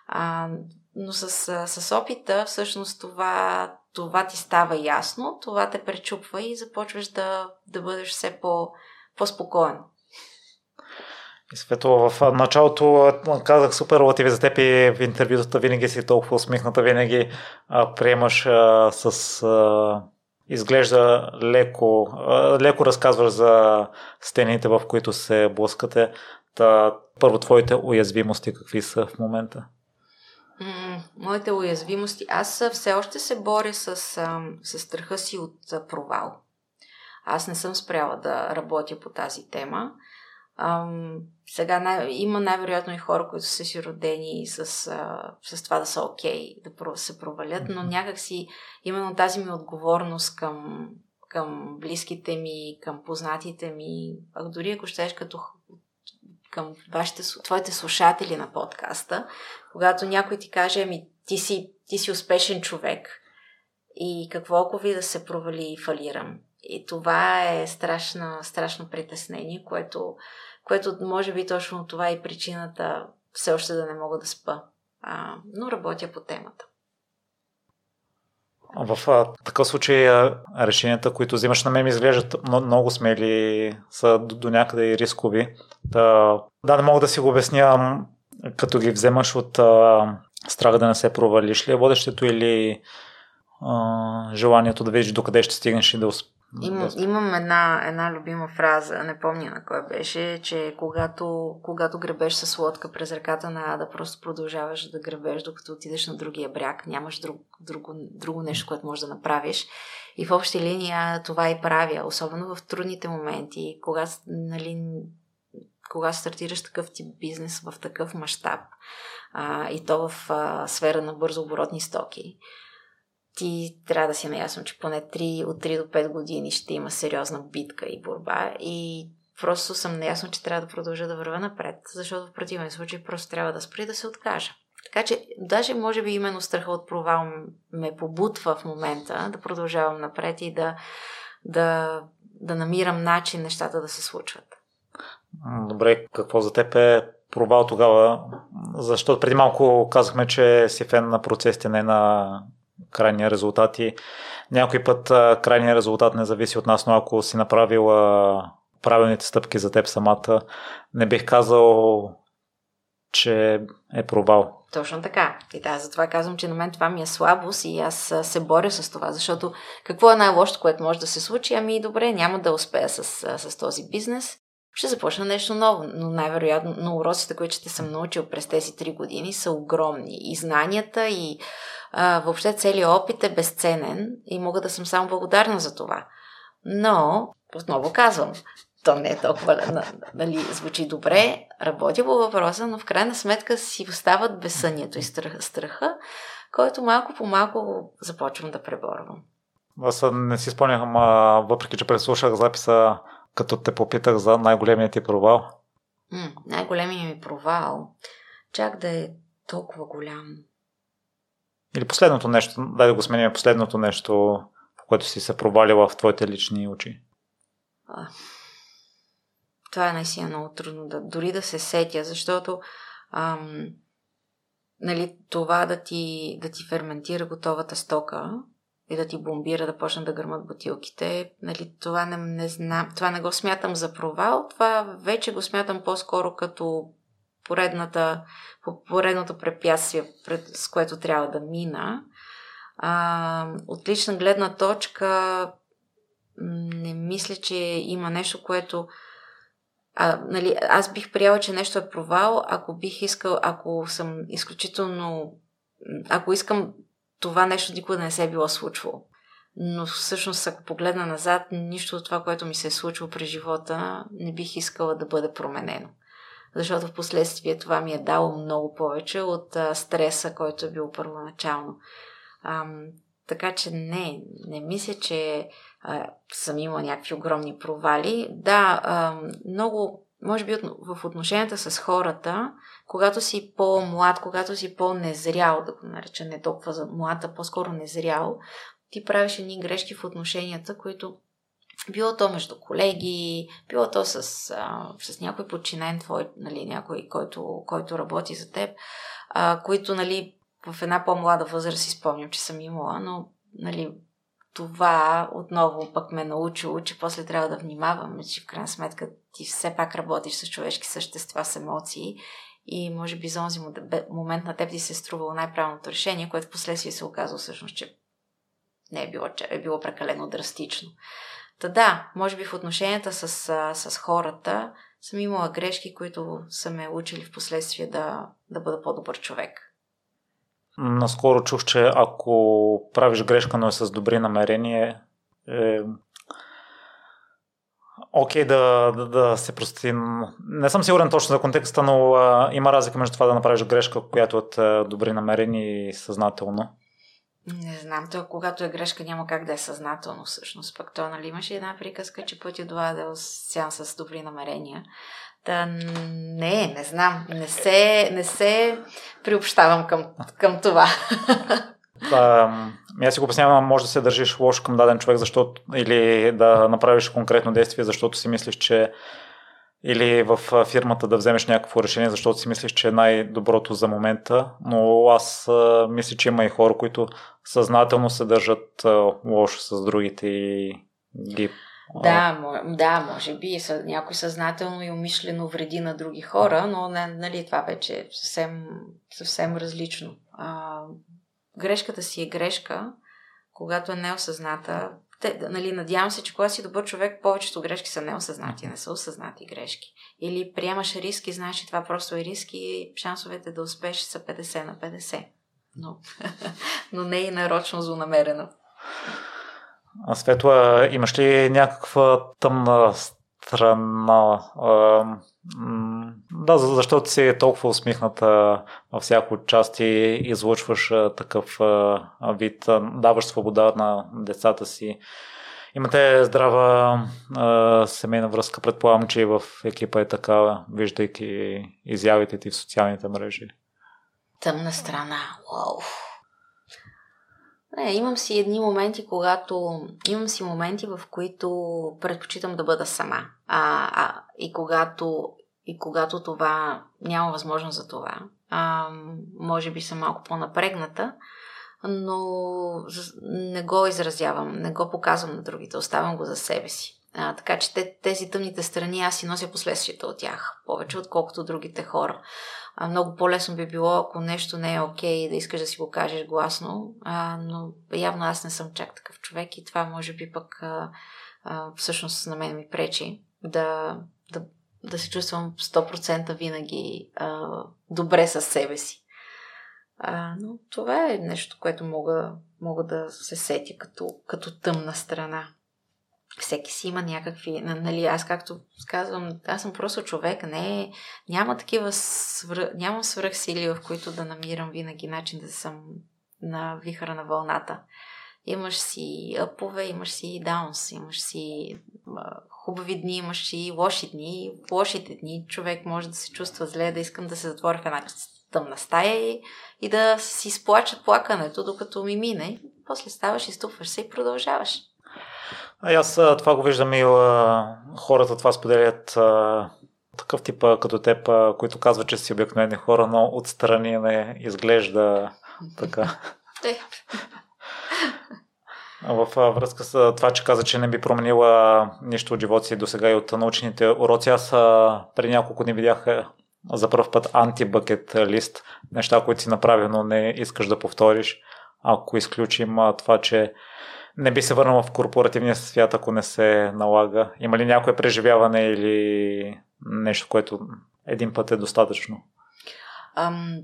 А, но с, с опита, всъщност, това, това ти става ясно, това те пречупва и започваш да, да бъдеш все по, по-спокоен. И Свето, в началото казах супер лативи за теб и в интервютата винаги си толкова усмихната, винаги а, приемаш а, с... А, изглежда леко, а, леко разказваш за стените, в които се блъскате. Та, първо, твоите уязвимости какви са в момента? М- моите уязвимости. Аз все още се боря с, с страха си от провал. Аз не съм спряла да работя по тази тема. Ам, сега най- има най-вероятно и хора, които са си родени с, а, с това да са окей, okay, да се провалят, но някакси именно тази ми отговорност към, към близките ми, към познатите ми, а дори ако щеш като към вашите, твоите слушатели на подкаста, когато някой ти каже, ами ти си, ти си успешен човек и какво ако ви да се провали и фалирам. И това е страшно, страшно притеснение, което, което може би точно това е причината все още да не мога да спа. А, но работя по темата. В такъв случай решенията, които взимаш на мен ми изглеждат много, смели, са до, някъде и рискови. Да, да, не мога да си го обясня, като ги вземаш от а, страха да не се провалиш ли е водещето или а, желанието да видиш докъде ще стигнеш и да, Им, имам една, една любима фраза, не помня на кой беше, че когато, когато гребеш с лодка през ръката на Ада, просто продължаваш да гребеш, докато отидеш на другия бряг, нямаш друг, друго, друго нещо, което можеш да направиш. И в общи линия това и правя, особено в трудните моменти, когато, нали, когато стартираш такъв тип бизнес в такъв мащаб и то в а, сфера на бързо оборотни стоки ти трябва да си наясно, че поне 3, от 3 до 5 години ще има сериозна битка и борба и просто съм наясно, че трябва да продължа да вървя напред, защото в противен случай просто трябва да спри да се откажа. Така че, даже може би именно страха от провал ме побутва в момента да продължавам напред и да, да, да намирам начин нещата да се случват. Добре, какво за теб е провал тогава? Защото преди малко казахме, че си фен на процесите, не на крайния резултат и някой път крайния резултат не зависи от нас, но ако си направила правилните стъпки за теб самата, не бих казал, че е провал. Точно така. И да, затова казвам, че на мен това ми е слабост и аз се боря с това, защото какво е най-лошото, което може да се случи? Ами добре, няма да успея с, с този бизнес. Ще започна нещо ново, но най-вероятно но уроците, които ще съм научил през тези три години са огромни. И знанията, и а, въобще целият опит е безценен и мога да съм само благодарна за това. Но, отново казвам, то не е толкова, нали, звучи добре, работя по въпроса, но в крайна сметка си остават безсънието и страха, страха който малко по малко започвам да преборвам. Аз не си спомням, въпреки че преслушах записа, като те попитах за най-големият ти провал. М, най-големият ми провал, чак да е толкова голям. Или последното нещо, дай да го сменим, последното нещо, по което си се провалила в твоите лични очи. Това е наистина много трудно, да, дори да се сетя, защото ам, нали, това да ти, да ти ферментира готовата стока и да ти бомбира, да почнат да гърмат бутилките, нали, това, не, не знам, това не го смятам за провал, това вече го смятам по-скоро като поредната, поредното препятствие, пред, с което трябва да мина. А, от лична гледна точка не мисля, че има нещо, което а, нали, аз бих приела, че нещо е провал, ако бих искал, ако съм изключително ако искам това нещо никога не се е било случвало. Но всъщност, ако погледна назад, нищо от това, което ми се е случило през живота, не бих искала да бъде променено защото в последствие това ми е дало много повече от а, стреса, който е бил първоначално. А, така че не, не мисля, че а, съм имала някакви огромни провали. Да, а, много, може би в отношенията с хората, когато си по-млад, когато си по-незрял, да го нареча не толкова за млад, а по-скоро незрял, ти правиш едни грешки в отношенията, които било то между колеги, било то с, а, с някой подчинен твой, нали, някой, който, който работи за теб, а, които, нали, в една по-млада възраст си спомням, че съм имала, но, нали, това отново пък ме научило, че после трябва да внимавам, че в крайна сметка ти все пак работиш с човешки същества, с емоции и може би за онзи момент на теб ти се е струвало най-правилното решение, което в последствие се оказва всъщност, че не е било, че е било прекалено драстично. Та да, може би в отношенията с, с хората съм имала грешки, които са ме учили в последствие да, да бъда по-добър човек. Наскоро чух, че ако правиш грешка, но е с добри намерения, е окей okay, да, да, да се прости. Не съм сигурен точно за контекста, но а, има разлика между това да направиш грешка, която е от добри намерения и съзнателно. Не знам, то когато е грешка няма как да е съзнателно всъщност. Пък то, нали, имаше една приказка, че пътя до Адел сян с добри намерения. Та, не, не знам. Не се, не се приобщавам към, към това. Да, аз си го обяснявам, може да се държиш лошо към даден човек, защото или да направиш конкретно действие, защото си мислиш, че или в фирмата да вземеш някакво решение, защото си мислиш, че е най-доброто за момента, но аз мисля, че има и хора, които съзнателно се държат лошо с другите и ги да, да, може би някой съзнателно и умишлено вреди на други хора, но нали, това вече е съвсем, съвсем различно. А, грешката си е грешка, когато е неосъзната. Те, нали, надявам се, че когато си добър човек, повечето грешки са неосъзнати, не са осъзнати грешки. Или приемаш риски, знаеш, че това просто е риски и шансовете да успееш са 50 на 50. Но, но не и нарочно злонамерено. Светла, имаш ли някаква тъмна страна? Да, защото си е толкова усмихната във всяко и излучваш такъв вид, даваш свобода на децата си. Имате здрава семейна връзка, предполагам, че и в екипа е такава, виждайки изявите ти в социалните мрежи. Тъмна страна, вау. Не, имам си едни моменти, когато... Имам си моменти, в които предпочитам да бъда сама. А, а, и, когато, и когато това няма възможност за това. А, може би съм малко по-напрегната, но не го изразявам, не го показвам на другите, оставям го за себе си. А, така че тези тъмните страни аз си нося последствията от тях, повече отколкото другите хора. А, много по-лесно би било, ако нещо не е окей, okay, да искаш да си го кажеш гласно, а, но явно аз не съм чак такъв човек и това може би пък а, а, всъщност на мен ми пречи да, да, да се чувствам 100% винаги а, добре със себе си. А, но това е нещо, което мога, мога да се сетя като, като тъмна страна всеки си има някакви, нали, аз както казвам, аз съм просто човек, не, няма такива, свръх, нямам свръхсили, в които да намирам винаги начин да съм на вихара на вълната. Имаш сиъпове, имаш си даунс, имаш си хубави дни, имаш си лоши дни. В лошите дни човек може да се чувства зле, да искам да се затворя в една тъмна стая и, и да си сплача плакането, докато ми мине. После ставаш, изтупваш се и продължаваш. А аз това го виждам и хората това споделят такъв тип като теб, които казват, че си обикновени хора, но отстрани не изглежда така. В връзка с това, че каза, че не би променила нищо от живота си до сега и от научните уроци, аз преди няколко дни видях за първ път антибъкет лист, неща, които си направил, но не искаш да повториш. Ако изключим това, че не би се върнал в корпоративния свят, ако не се налага? Има ли някое преживяване или нещо, което един път е достатъчно? Ам,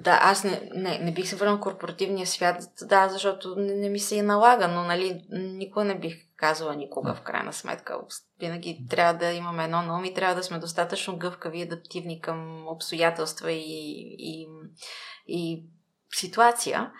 да, аз не, не, не бих се върнал в корпоративния свят, да, защото не, не ми се и налага, но нали, никога не бих казала никога в крайна сметка. Винаги трябва да имаме едно на ум и трябва да сме достатъчно гъвкави и адаптивни към обстоятелства и, и, и ситуация.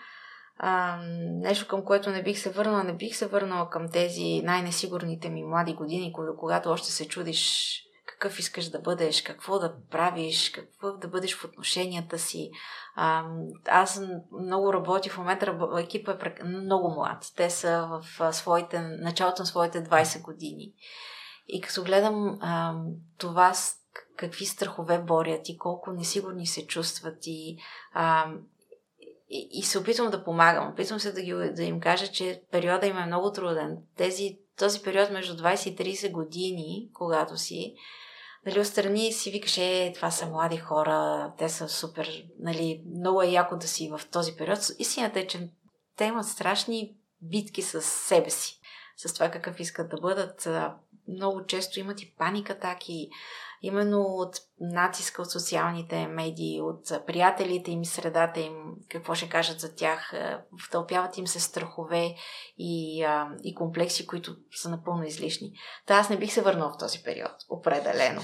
Нещо към което не бих се върнала, не бих се върнала към тези най-несигурните ми млади години, когато още се чудиш какъв искаш да бъдеш, какво да правиш, какво да бъдеш в отношенията си. А, аз много работя в момента, екипа е много млад. Те са в своите, началото на своите 20 години. И като гледам а, това, какви страхове борят и колко несигурни се чувстват и а, и, и се опитвам да помагам. Опитвам се да, ги, да им кажа, че периода им е много труден. Тези, този период между 20 и 30 години, когато си, нали, отстрани си викаш, е, това са млади хора, те са супер, нали, много е яко да си в този период. Истината е, че те имат страшни битки с себе си, с това какъв искат да бъдат. Много често имат и паникатаки, именно от натиска от социалните медии, от приятелите им средата им, какво ще кажат за тях, втълпяват им се страхове и, и комплекси, които са напълно излишни. Та аз не бих се върнал в този период, определено.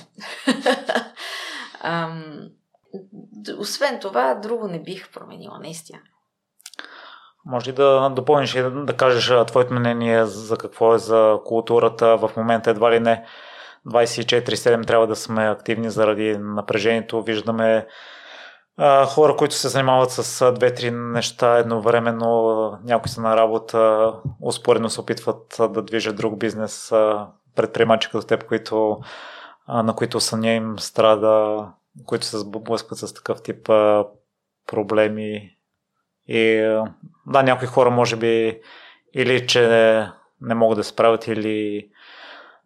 Освен това, друго не бих променила, наистина. Може ли да допълниш и да, кажеш твоето мнение за какво е за културата в момента едва ли не 24-7 трябва да сме активни заради напрежението. Виждаме а, хора, които се занимават с две-три неща едновременно, някои са на работа, успоредно се опитват да движат друг бизнес, предприемачи като теб, които, на които съня им страда, които се сблъскват с такъв тип проблеми. И да, някои хора може би или че не, не могат да се справят, или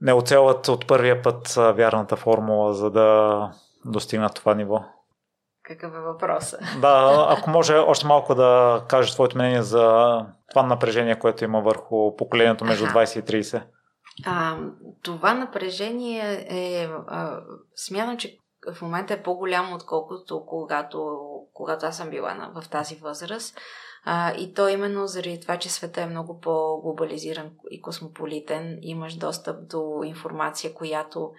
не оцелват от първия път вярната формула, за да достигнат това ниво. Какъв е въпросът? Да, ако може още малко да кажеш твоето мнение за това напрежение, което има върху поколението между 20 и 30. А, това напрежение е... А, смятам, че в момента е по-голямо, отколкото когато, когато аз съм била на, в тази възраст. А, и то именно заради това, че света е много по-глобализиран и космополитен, имаш достъп до информация, която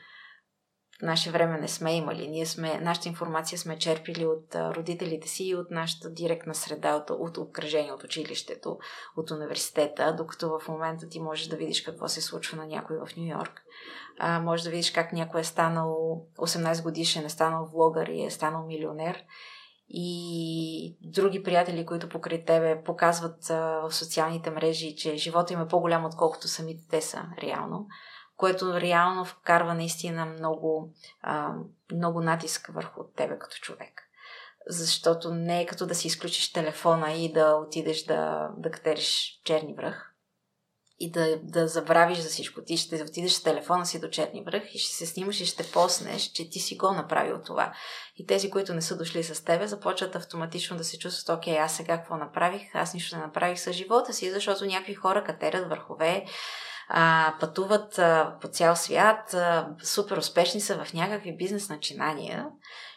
наше време не сме имали. Ние сме, нашата информация сме черпили от родителите си и от нашата директна среда, от, от обкръжение, от училището, от университета, докато в момента ти можеш да видиш какво се случва на някой в Нью Йорк. А, можеш да видиш как някой е станал 18 годишен, е станал влогър и е станал милионер и други приятели, които покрай тебе показват а, в социалните мрежи, че живота им е по-голям, отколкото самите те са реално, което реално вкарва наистина много, а, много натиск върху тебе като човек. Защото не е като да си изключиш телефона и да отидеш да, да катериш черни връх и да, да забравиш за всичко. Ти ще отидеш с телефона си до черни връх и ще се снимаш и ще поснеш, че ти си го направил това. И тези, които не са дошли с тебе, започват автоматично да се чувстват, окей, аз сега какво направих? Аз нищо не направих с живота си, защото някакви хора катерят върхове, а, пътуват а, по цял свят, а, супер успешни са в някакви бизнес начинания.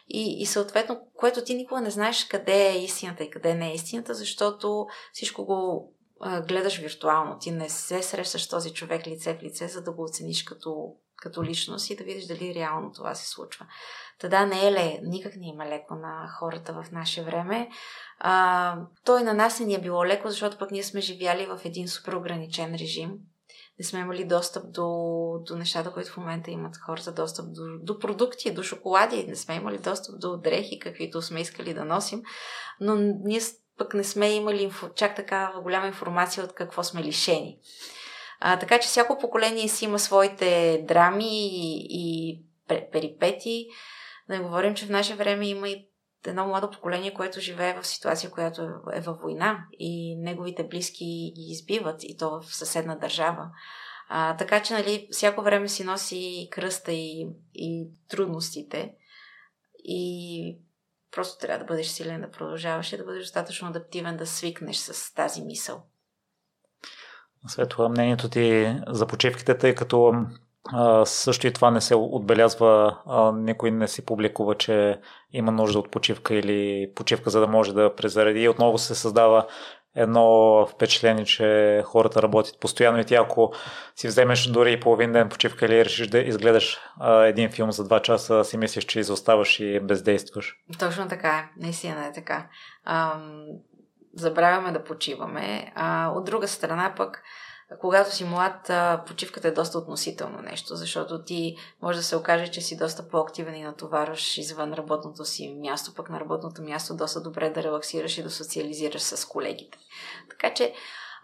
И, и съответно, което ти никога не знаеш къде е истината и къде не е истината, защото всичко го а, гледаш виртуално. Ти не се срещаш с този човек лице в лице, за да го оцениш като, като личност и да видиш дали реално това се случва. Та не е ле, никак не има леко на хората в наше време. А, той на нас не ни е било леко, защото пък ние сме живяли в един супер ограничен режим. Не сме имали достъп до, до нещата, които в момента имат хората, достъп до, до продукти, до шоколади. Не сме имали достъп до дрехи, каквито сме искали да носим. Но ние пък не сме имали чак такава голяма информация от какво сме лишени. А, така че всяко поколение си има своите драми и, и перипети. Да не говорим, че в наше време има и едно младо поколение, което живее в ситуация, която е във война и неговите близки ги избиват и то в съседна държава. А, така че, нали, всяко време си носи кръста и, и трудностите. И Просто трябва да бъдеш силен да продължаваш и да бъдеш достатъчно адаптивен да свикнеш с тази мисъл. След това мнението ти за почивките, тъй като също и това не се отбелязва, никой не си публикува, че има нужда от почивка или почивка, за да може да презареди. И отново се създава едно впечатление, че хората работят постоянно и ти ако си вземеш дори и половин ден почивка или решиш да изгледаш а, един филм за два часа, си мислиш, че изоставаш и бездействаш. Точно така е. Наистина е така. Ам, забравяме да почиваме. А, от друга страна пък когато си млад, почивката е доста относително нещо, защото ти може да се окаже, че си доста по-активен и натоварваш извън работното си място, пък на работното място доста добре да релаксираш и да социализираш с колегите. Така че,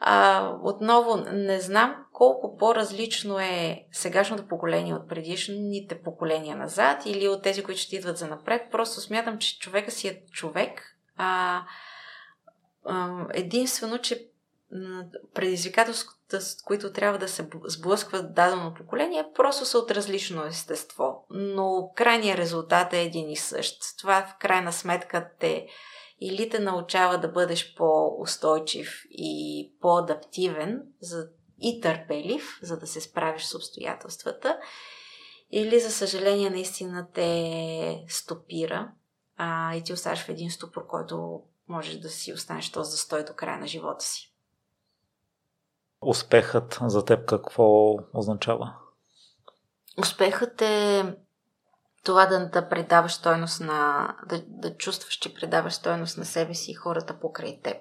а, отново, не знам колко по-различно е сегашното поколение от предишните поколения назад или от тези, които ще идват за напред. Просто смятам, че човека си е човек. А, единствено, че предизвикателствата, с които трябва да се сблъскват дадено поколение, просто са от различно естество. Но крайният резултат е един и същ. Това в крайна сметка те или те научава да бъдеш по-устойчив и по-адаптивен и търпелив, за да се справиш с обстоятелствата, или, за съжаление, наистина те стопира а, и ти оставаш в един ступор, който можеш да си останеш този застой до края на живота си. Успехът за теб какво означава? Успехът е това да, да предаваш стойност на... Да, да чувстваш, че предаваш стойност на себе си и хората покрай теб.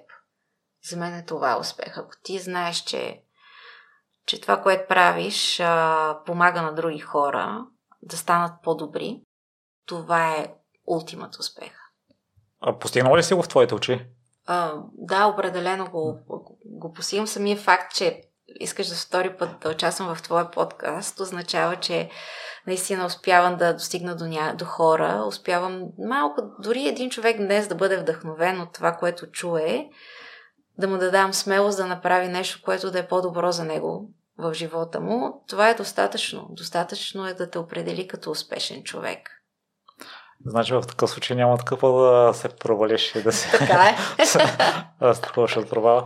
За мен е това успех. Ако ти знаеш, че, че това, което правиш, а, помага на други хора да станат по-добри, това е ултимат успех. А постигнал ли си го в твоите очи? А, да, определено го, го, постигам. Самия факт, че искаш за втори път да участвам в твоя подкаст, означава, че наистина успявам да достигна до, ня... до хора, успявам малко, дори един човек днес да бъде вдъхновен от това, което чуе, да му дадам смелост да направи нещо, което да е по-добро за него в живота му, това е достатъчно. Достатъчно е да те определи като успешен човек. Значи в такъв случай няма какво да се провалиш и да се... Е. страхуваш от провала.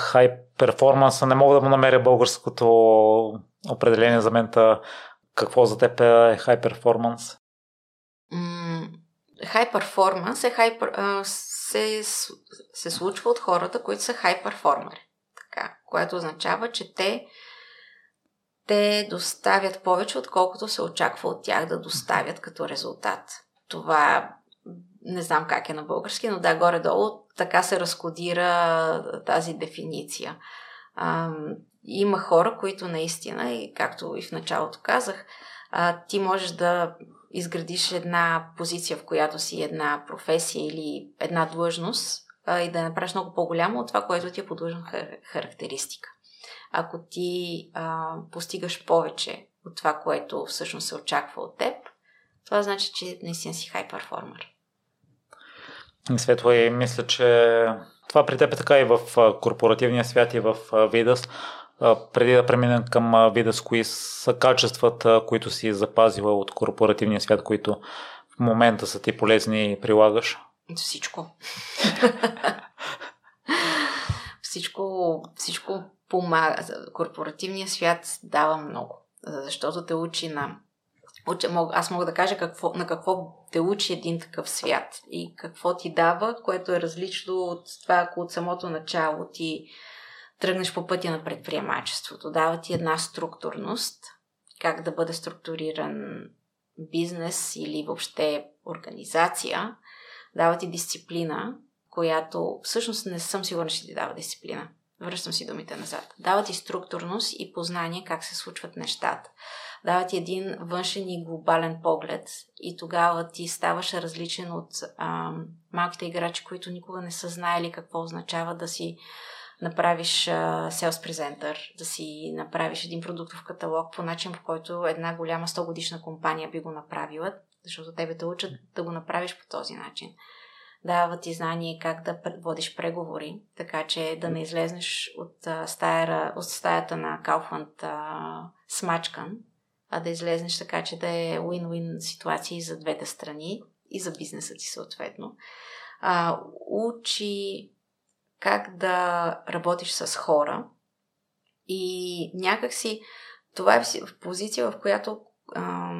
Хай перформанса не мога да му намеря българското определение за мен. Какво за теб е хай перформанс? Хай перформанс е хай, се, се случва от хората, които са хай перформери. Така, което означава, че те те доставят повече, отколкото се очаква от тях да доставят като резултат. Това не знам как е на български, но да, горе-долу така се разкодира тази дефиниция. А, има хора, които наистина, и както и в началото казах, а, ти можеш да изградиш една позиция, в която си една професия или една длъжност а, и да я направиш много по-голямо от това, което ти е подложена характеристика ако ти а, постигаш повече от това, което всъщност се очаква от теб, това значи, че наистина си хай перформер. Светло и мисля, че това при теб е така и в корпоративния свят и в Видас. Преди да преминем към Видас, кои са качествата, които си запазила от корпоративния свят, които в момента са ти полезни и прилагаш? Всичко. всичко, всичко помага. Корпоративният свят дава много, защото те учи на аз мога да кажа какво, на какво те учи един такъв свят и какво ти дава, което е различно от това, ако от самото начало ти тръгнеш по пътя на предприемачеството. Дава ти една структурност, как да бъде структуриран бизнес или въобще организация. Дава ти дисциплина, която всъщност не съм сигурна, че ти дава дисциплина. Връщам си думите назад. Дава ти структурност и познание как се случват нещата. Дава ти един външен и глобален поглед и тогава ти ставаш различен от а, малките играчи, които никога не са знаели какво означава да си направиш sales presenter, да си направиш един продуктов каталог по начин, по който една голяма 100 годишна компания би го направила, защото тебе те учат да го направиш по този начин. Дава ти знание как да водиш преговори, така че да не излезнеш от, стая, от стаята на Кауфланд смачкан, а да излезнеш така, че да е win-win ситуация и за двете страни и за бизнеса ти съответно. А, учи как да работиш с хора и някакси това е в позиция, в която а,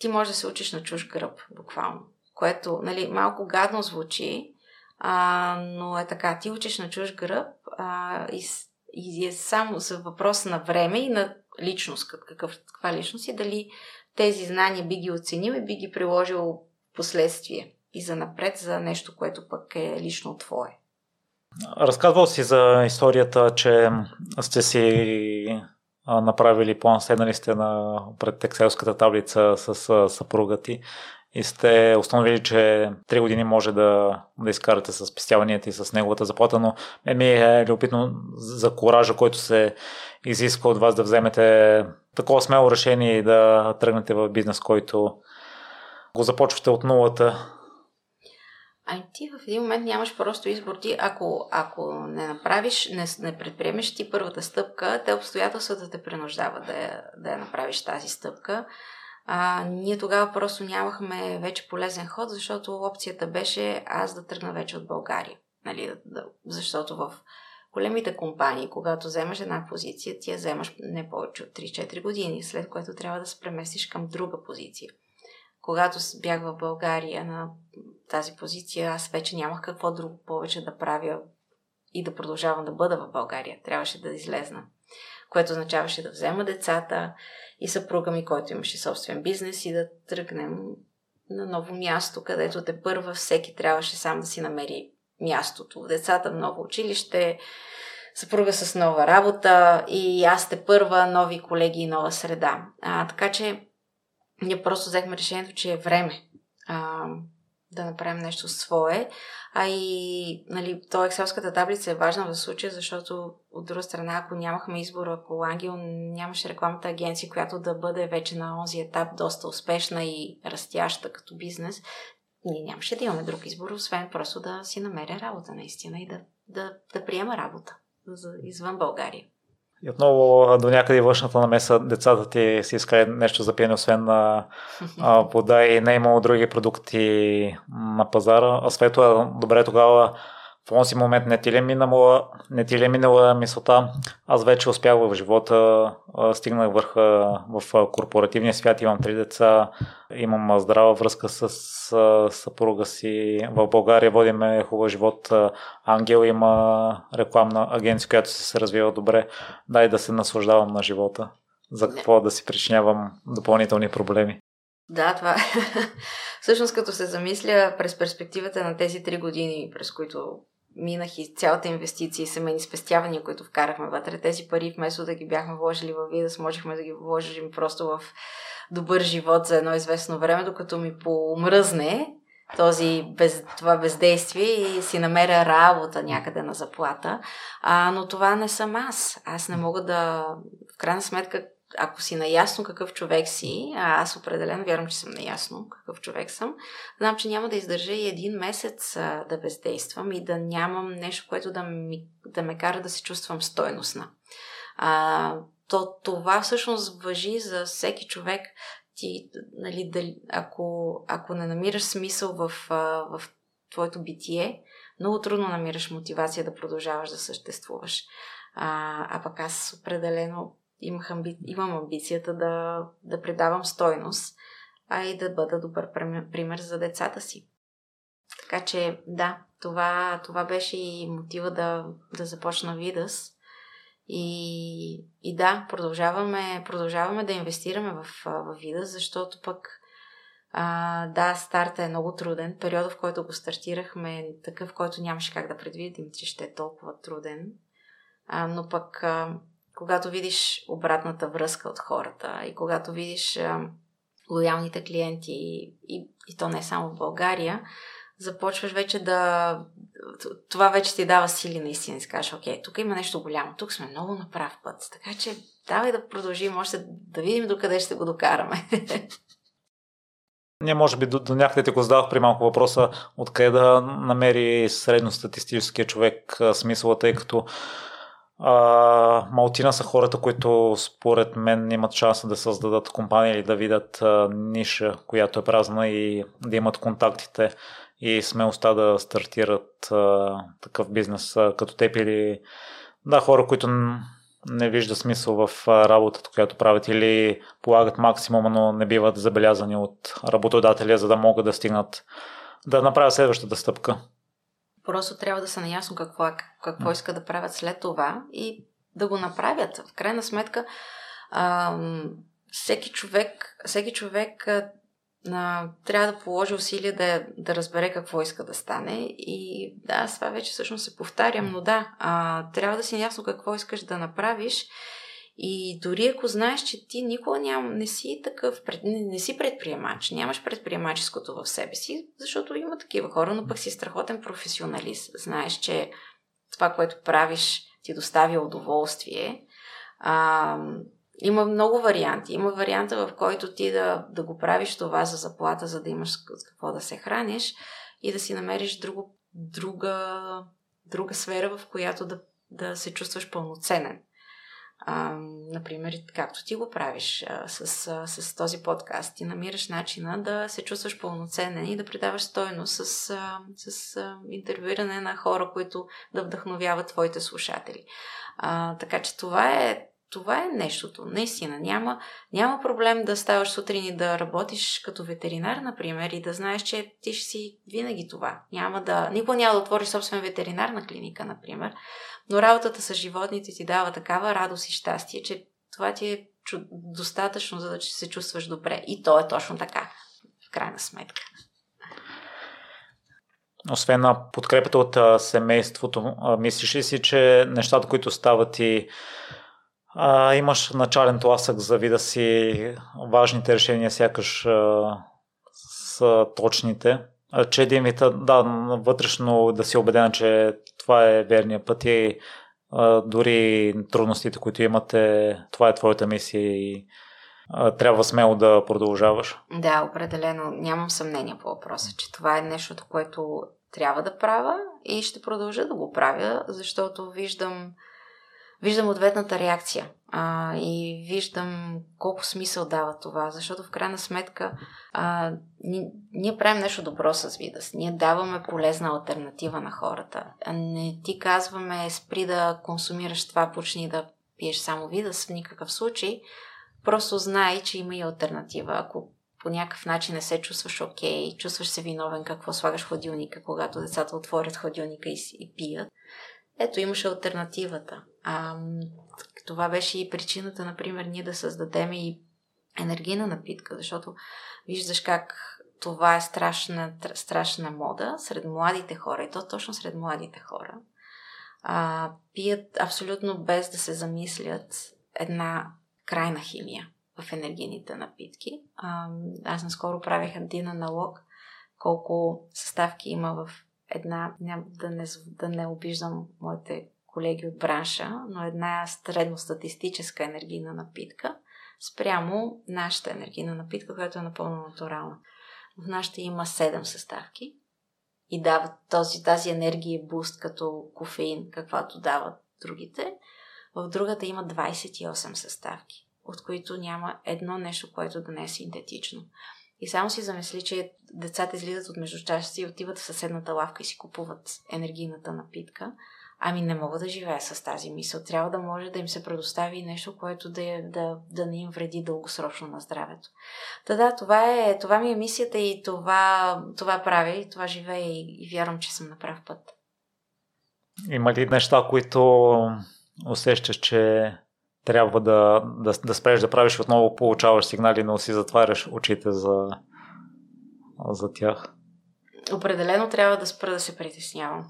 ти можеш да се учиш на чуж гръб, буквално което нали, малко гадно звучи, а, но е така. Ти учиш на чуж гръб а, и, и е само за въпрос на време и на личност, какъв, каква личност и дали тези знания би ги оценил и би ги приложил в последствие и за напред за нещо, което пък е лично твое. Разказвал си за историята, че сте си направили план, седнали сте на пред екселската таблица с съпруга ти и сте установили, че 3 години може да, да изкарате с спестяванията и с неговата заплата, но ми е любопитно за коража, който се изисква от вас да вземете такова смело решение и да тръгнете в бизнес, който го започвате от нулата. Ами ти в един момент нямаш просто избор. Ти, ако, ако не направиш, не, не предприемеш ти първата стъпка, те обстоятелствата те принуждават да да я направиш тази стъпка. А, ние тогава просто нямахме вече полезен ход, защото опцията беше аз да тръгна вече от България. Нали, защото в големите компании, когато вземаш една позиция, ти я вземаш не повече от 3-4 години, след което трябва да се преместиш към друга позиция. Когато бях в България на тази позиция, аз вече нямах какво друго повече да правя и да продължавам да бъда в България. Трябваше да излезна. Което означаваше да взема децата и съпруга ми, който имаше собствен бизнес и да тръгнем на ново място, където те първа всеки трябваше сам да си намери мястото. Децата в ново училище, съпруга с нова работа и аз те първа нови колеги и нова среда. А, така че ние просто взехме решението, че е време а, да направим нещо свое. А и нали, то екселската таблица е важна в случая, защото от друга страна, ако нямахме избор, ако Ангел нямаше рекламната агенция, която да бъде вече на този етап доста успешна и растяща като бизнес, ние нямаше да имаме друг избор, освен просто да си намеря работа наистина и да, да, да приема работа за, извън България. И отново до някъде външната намеса децата ти си искали нещо за пиене, освен на вода и не е имало други продукти на пазара. А Свето, добре тогава в този момент не ти ли е минала, не ти ли е минала мисълта, аз вече успях в живота, стигнах върха в корпоративния свят, имам три деца, имам здрава връзка с съпруга си. В България водиме хубав живот. Ангел има рекламна агенция, която се развива добре. Дай да се наслаждавам на живота. За какво да си причинявам допълнителни проблеми. Да, това Всъщност, като се замисля през перспективата на тези три години, през които минах и цялата инвестиция и семейни спестявания, които вкарахме вътре. Тези пари, вместо да ги бяхме вложили в Видас, можехме да ги вложим просто в добър живот за едно известно време, докато ми помръзне този без, това бездействие и си намеря работа някъде на заплата. А, но това не съм аз. Аз не мога да... В крайна сметка, ако си наясно какъв човек си, а аз определено вярвам, че съм наясно какъв човек съм, знам, че няма да издържа и един месец а, да бездействам и да нямам нещо, което да, ми, да ме кара да се чувствам стойностна. А, то това всъщност въжи за всеки човек. Ти, нали, дали, ако, ако не намираш смисъл в, в твоето битие, много трудно намираш мотивация да продължаваш да съществуваш. А, а пък аз определено имах амби... имам амбицията да, да предавам стойност, а и да бъда добър пример за децата си. Така че, да, това, това беше и мотива да, да започна Видас. И, и да, продължаваме, продължаваме да инвестираме в, в Видас, защото пък а, да, старта е много труден. Периода, в който го стартирахме е такъв, който нямаше как да предвидим, че ще е толкова труден. А, но пък а, когато видиш обратната връзка от хората и когато видиш лоялните клиенти и, и, то не само в България, започваш вече да... Това вече ти дава сили наистина. Си кажеш, окей, тук има нещо голямо, тук сме много на прав път. Така че давай да продължим, още да видим докъде ще го докараме. Ние може би до, до някъде те го задавах при малко въпроса откъде да намери средностатистическия човек смисъла, тъй като а, малцина са хората, които според мен имат шанса да създадат компания или да видят а, ниша, която е празна и да имат контактите и смелостта да стартират а, такъв бизнес а, като теб или да, хора, които не вижда смисъл в работата, която правят или полагат максимума, но не биват забелязани от работодателя, за да могат да стигнат да направят следващата стъпка. Просто трябва да са наясно какво, е, какво иска да правят след това и да го направят. В крайна сметка, ам, всеки човек, всеки човек а, трябва да положи усилия да, да разбере какво иска да стане. И да, това вече всъщност се повтарям, но да, а, трябва да си ясно какво искаш да направиш и дори ако знаеш, че ти никога ням, не си такъв, не, не си предприемач, нямаш предприемаческото в себе си, защото има такива хора, но пък си страхотен професионалист. Знаеш, че това, което правиш, ти доставя удоволствие. А, има много варианти. Има варианта, в който ти да, да го правиш това за заплата, за да имаш с какво да се храниш. и да си намериш друго, друга, друга сфера, в която да, да се чувстваш пълноценен. А, например, както ти го правиш а, с, а, с този подкаст, ти намираш начина да се чувстваш пълноценен и да придаваш стойност с, а, с а, интервюиране на хора, които да вдъхновяват твоите слушатели. А, така че това е това е нещото. Наистина, няма, няма проблем да ставаш сутрин и да работиш като ветеринар, например, и да знаеш, че ти ще си винаги това. Няма да, никога няма да отвориш собствен ветеринарна клиника, например, но работата с животните ти дава такава радост и щастие, че това ти е достатъчно, за да се чувстваш добре. И то е точно така, в крайна сметка. Освен на подкрепата от семейството, мислиш ли си, че нещата, които стават и а, имаш начален тласък за вида си, важните решения сякаш а, са точните. Че вид, да, вътрешно да си убеден, че това е верния път и а, дори трудностите, които имате, това е твоята мисия и а, трябва смело да продължаваш. Да, определено. Нямам съмнение по въпроса, че това е нещото, което трябва да правя и ще продължа да го правя, защото виждам виждам ответната реакция а, и виждам колко смисъл дава това, защото в крайна сметка а, ние, ние правим нещо добро с вида си. Ние даваме полезна альтернатива на хората. Не ти казваме спри да консумираш това, почни да пиеш само вида в никакъв случай. Просто знай, че има и альтернатива. Ако по някакъв начин не се чувстваш окей, okay, чувстваш се виновен какво слагаш в хладилника, когато децата отворят хладилника и, и пият, ето имаше альтернативата. А, това беше и причината, например, ние да създадем и енергийна напитка, защото виждаш как това е страшна, страшна мода сред младите хора, и то точно сред младите хора. А, пият абсолютно без да се замислят една крайна химия в енергийните напитки. А, аз наскоро правих един аналог колко съставки има в една, да, не, да не обиждам моите колеги от бранша, но една средностатистическа енергийна напитка спрямо нашата енергийна напитка, която е напълно натурална. В нашата има 7 съставки и дават този, тази енергия буст като кофеин, каквато дават другите. В другата има 28 съставки, от които няма едно нещо, което да не е синтетично. И само си замисли, че децата излизат от междучасите и отиват в съседната лавка и си купуват енергийната напитка. Ами не мога да живея с тази мисъл. Трябва да може да им се предостави нещо, което да, да, да не им вреди дългосрочно на здравето. Та да, това, е, това ми е мисията и това, това правя и това живея и, и вярвам, че съм на прав път. Има ли неща, които усещаш, че трябва да, да, да спреш да правиш отново получаваш сигнали, но си затваряш очите за, за тях? Определено трябва да спра да се притеснявам.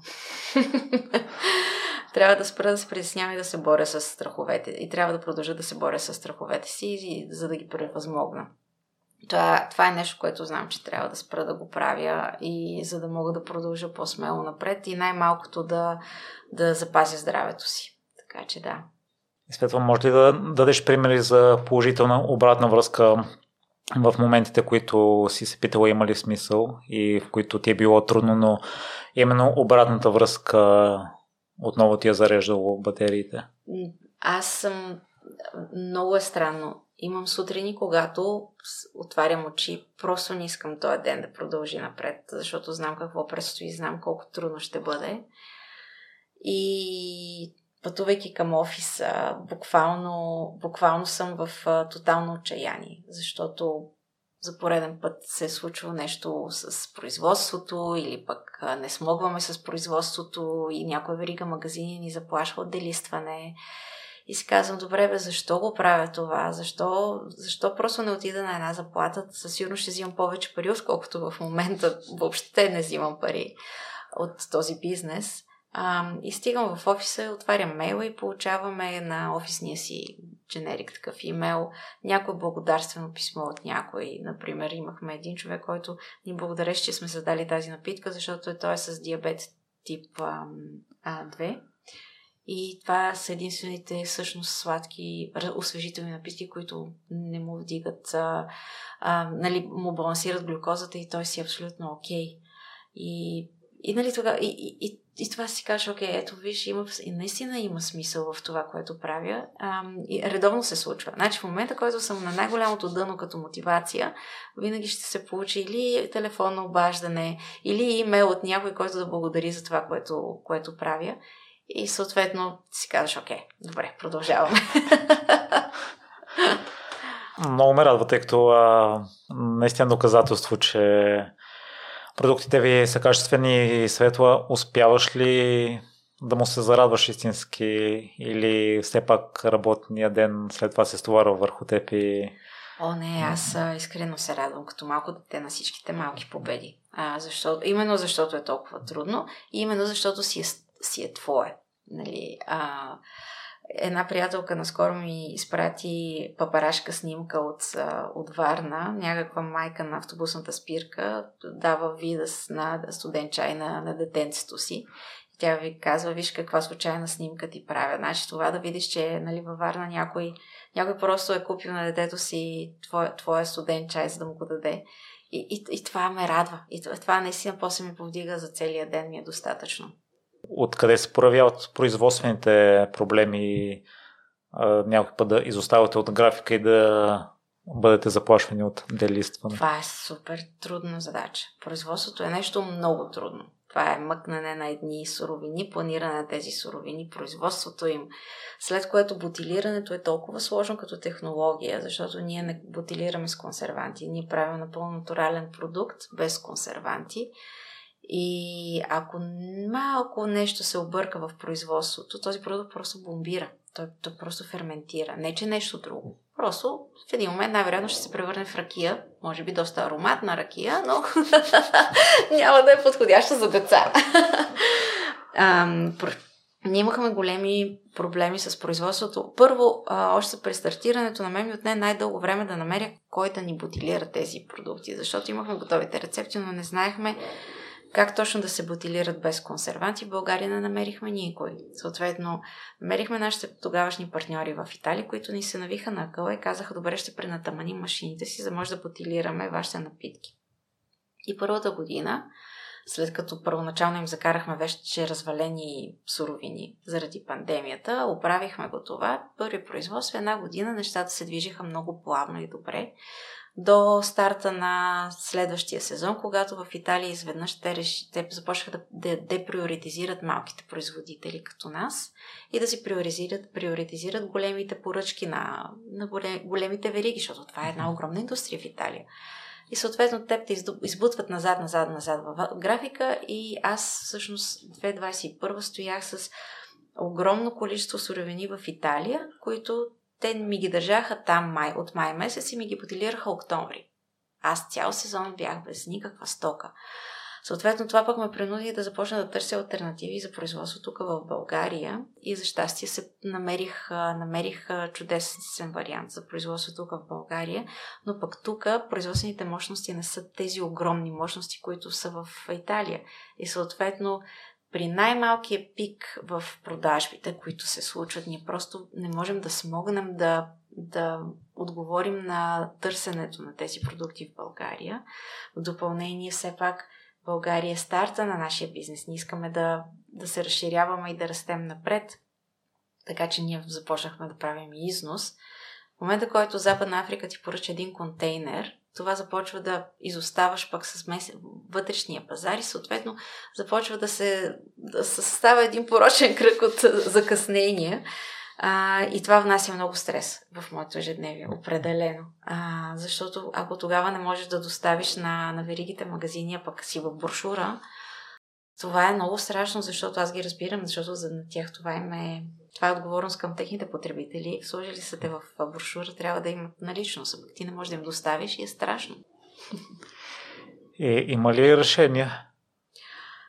трябва да спра да се притеснявам и да се боря с страховете. И трябва да продължа да се боря с страховете си, за да ги превъзмогна. Това, това е нещо, което знам, че трябва да спра да го правя и за да мога да продължа по-смело напред и най-малкото да, да запазя здравето си. Така че да. Светла, може ли да дадеш примери за положителна обратна връзка в моментите, които си се питала има ли смисъл и в които ти е било трудно, но именно обратната връзка отново ти е зареждало батериите? Аз съм... Много е странно. Имам сутрини, когато отварям очи, просто не искам този ден да продължи напред, защото знам какво предстои, знам колко трудно ще бъде. И пътувайки към офиса, буквално, буквално съм в а, тотално отчаяние, защото за пореден път се е случва нещо с производството или пък а, не смогваме с производството и някоя верига магазини ни заплашва от делистване. И си казвам, добре, бе, защо го правя това? Защо, защо просто не отида на една заплата? Със сигурност ще взимам повече пари, отколкото в момента въобще не взимам пари от този бизнес. А, и стигам в офиса, отварям мейла и получаваме на офисния си дженерик такъв имейл някое благодарствено писмо от някой. Например, имахме един човек, който ни благодареше, че сме създали тази напитка, защото той е с диабет тип а, а, 2. И това са единствените всъщност сладки, освежителни напитки, които не му вдигат, а, а, нали, му балансират глюкозата и той си е абсолютно окей. Okay. И, и нали тогава, и, и, и, това си кажеш, окей, ето виж, има, и наистина има смисъл в това, което правя. А, и редовно се случва. Значи в момента, който съм на най-голямото дъно като мотивация, винаги ще се получи или телефонно обаждане, или имейл от някой, който да благодари за това, което, което правя. И съответно си казваш, окей, добре, продължаваме. Много ме радва, тъй като наистина доказателство, че продуктите ви са качествени и светла. Успяваш ли да му се зарадваш истински или все пак работния ден след това се стоварва върху теб и... О, не, аз искрено се радвам като малко дете на всичките малки победи. А, защото, именно защото е толкова трудно и именно защото си е, си е твое. Нали? А, Една приятелка наскоро ми изпрати папарашка снимка от, от Варна, някаква майка на автобусната спирка, дава вида на студен чай на, на детенцето си. Тя ви казва, виж каква случайна снимка ти правя. Значи това да видиш, че нали, във Варна някой, някой просто е купил на детето си твоя, твоя студен чай, за да му го даде. И, и, и това ме радва. И това, наистина после ми повдига за целия ден, ми е достатъчно откъде се проявяват производствените проблеми, някой път да изоставате от графика и да бъдете заплашвани от делистване? Това е супер трудна задача. Производството е нещо много трудно. Това е мъкнане на едни суровини, планиране на тези суровини, производството им. След което бутилирането е толкова сложно като технология, защото ние не бутилираме с консерванти. Ние правим напълно натурален продукт без консерванти. И ако малко нещо се обърка в производството, този продукт просто бомбира. Той, той просто ферментира. Не, че нещо друго. Просто в един момент най-вероятно ще се превърне в ракия. Може би доста ароматна ракия, но няма да е подходяща за деца. ние имахме големи проблеми с производството. Първо, а, още при стартирането на мен ми отне най-дълго време да намеря кой да ни бутилира тези продукти, защото имахме готовите рецепти, но не знаехме как точно да се бутилират без консерванти, в България не намерихме никой. Съответно, намерихме нашите тогавашни партньори в Италия, които ни се навиха на къла и казаха, добре, ще пренатаманим машините си, за да може да бутилираме вашите напитки. И първата година, след като първоначално им закарахме вече развалени суровини заради пандемията, оправихме го това. Първи производство една година нещата се движиха много плавно и добре до старта на следващия сезон, когато в Италия изведнъж те, реши, те започнаха да деприоритизират малките производители като нас и да си приоритизират, приоритизират големите поръчки на, на големите вериги, защото това е една огромна индустрия в Италия. И съответно те те избутват назад, назад, назад в графика и аз всъщност 2021 стоях с огромно количество суровини в Италия, които те ми ги държаха там май, от май месец и ми ги потилираха октомври. Аз цял сезон бях без никаква стока. Съответно, това пък ме принуди да започна да търся альтернативи за производство тук в България и за щастие се намерих, намерих чудесен вариант за производство тук в България, но пък тук производствените мощности не са тези огромни мощности, които са в Италия. И съответно при най-малкия пик в продажбите, които се случват, ние просто не можем да смогнем да, да отговорим на търсенето на тези продукти в България. В допълнение, все пак, България е старта на нашия бизнес. Ние искаме да, да се разширяваме и да растем напред. Така че ние започнахме да правим износ. В момента, който Западна Африка ти поръча един контейнер, това започва да изоставаш пък с мес... вътрешния пазар и съответно започва да се да състава един порочен кръг от закъснения. А, и това внася много стрес в моето ежедневие, определено. А, защото ако тогава не можеш да доставиш на, на веригите магазини, а пък си в брошура, това е много страшно, защото аз ги разбирам, защото за тях това им е, това е отговорност към техните потребители. Сложили са те в брошура, трябва да имат наличност, ти не можеш да им доставиш и е страшно. И, има ли решения?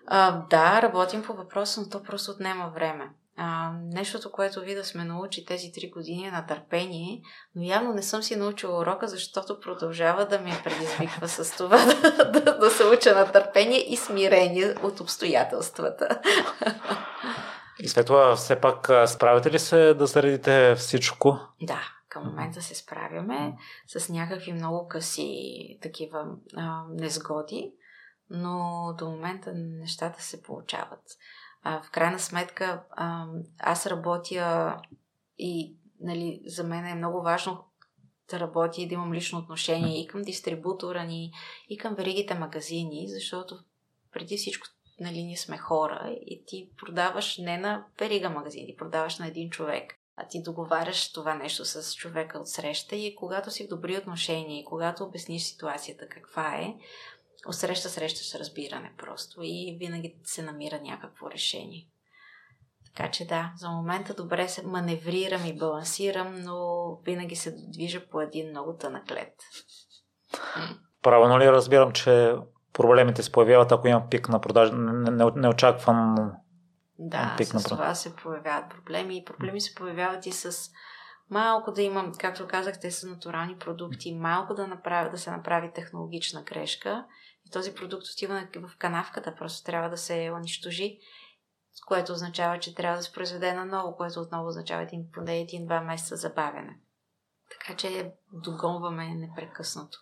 А, да, работим по въпроса, но то просто отнема време. А, нещото, което ви да сме научи тези три години е на търпение, но явно не съм си научила урока, защото продължава да ми предизвиква с това да, да, да се уча на търпение и смирение от обстоятелствата. И след това все пак справяте ли се да заредите всичко? Да, към момента се справяме с някакви много къси такива а, незгоди но до момента нещата се получават. А, в крайна сметка, а, аз работя и нали, за мен е много важно да работя и да имам лично отношение и към дистрибутора ни, и към веригите магазини, защото преди всичко нали, ние сме хора и ти продаваш не на верига магазини, ти продаваш на един човек. А ти договаряш това нещо с човека от среща и когато си в добри отношения и когато обясниш ситуацията каква е, отсреща срещаш разбиране просто и винаги се намира някакво решение. Така че да, за момента добре се маневрирам и балансирам, но винаги се движа по един много тънък лед. Правилно ли разбирам, че проблемите се появяват, ако има пик на продажа, неочакван да, пик с това се появяват проблеми и проблеми се появяват и с малко да имам, както казах, те са натурални продукти, малко да, направи, да се направи технологична грешка и този продукт отива в канавката, просто трябва да се унищожи което означава, че трябва да се произведе на ново, което отново означава един, поне един-два месеца забавяне. Така че догонваме непрекъснато.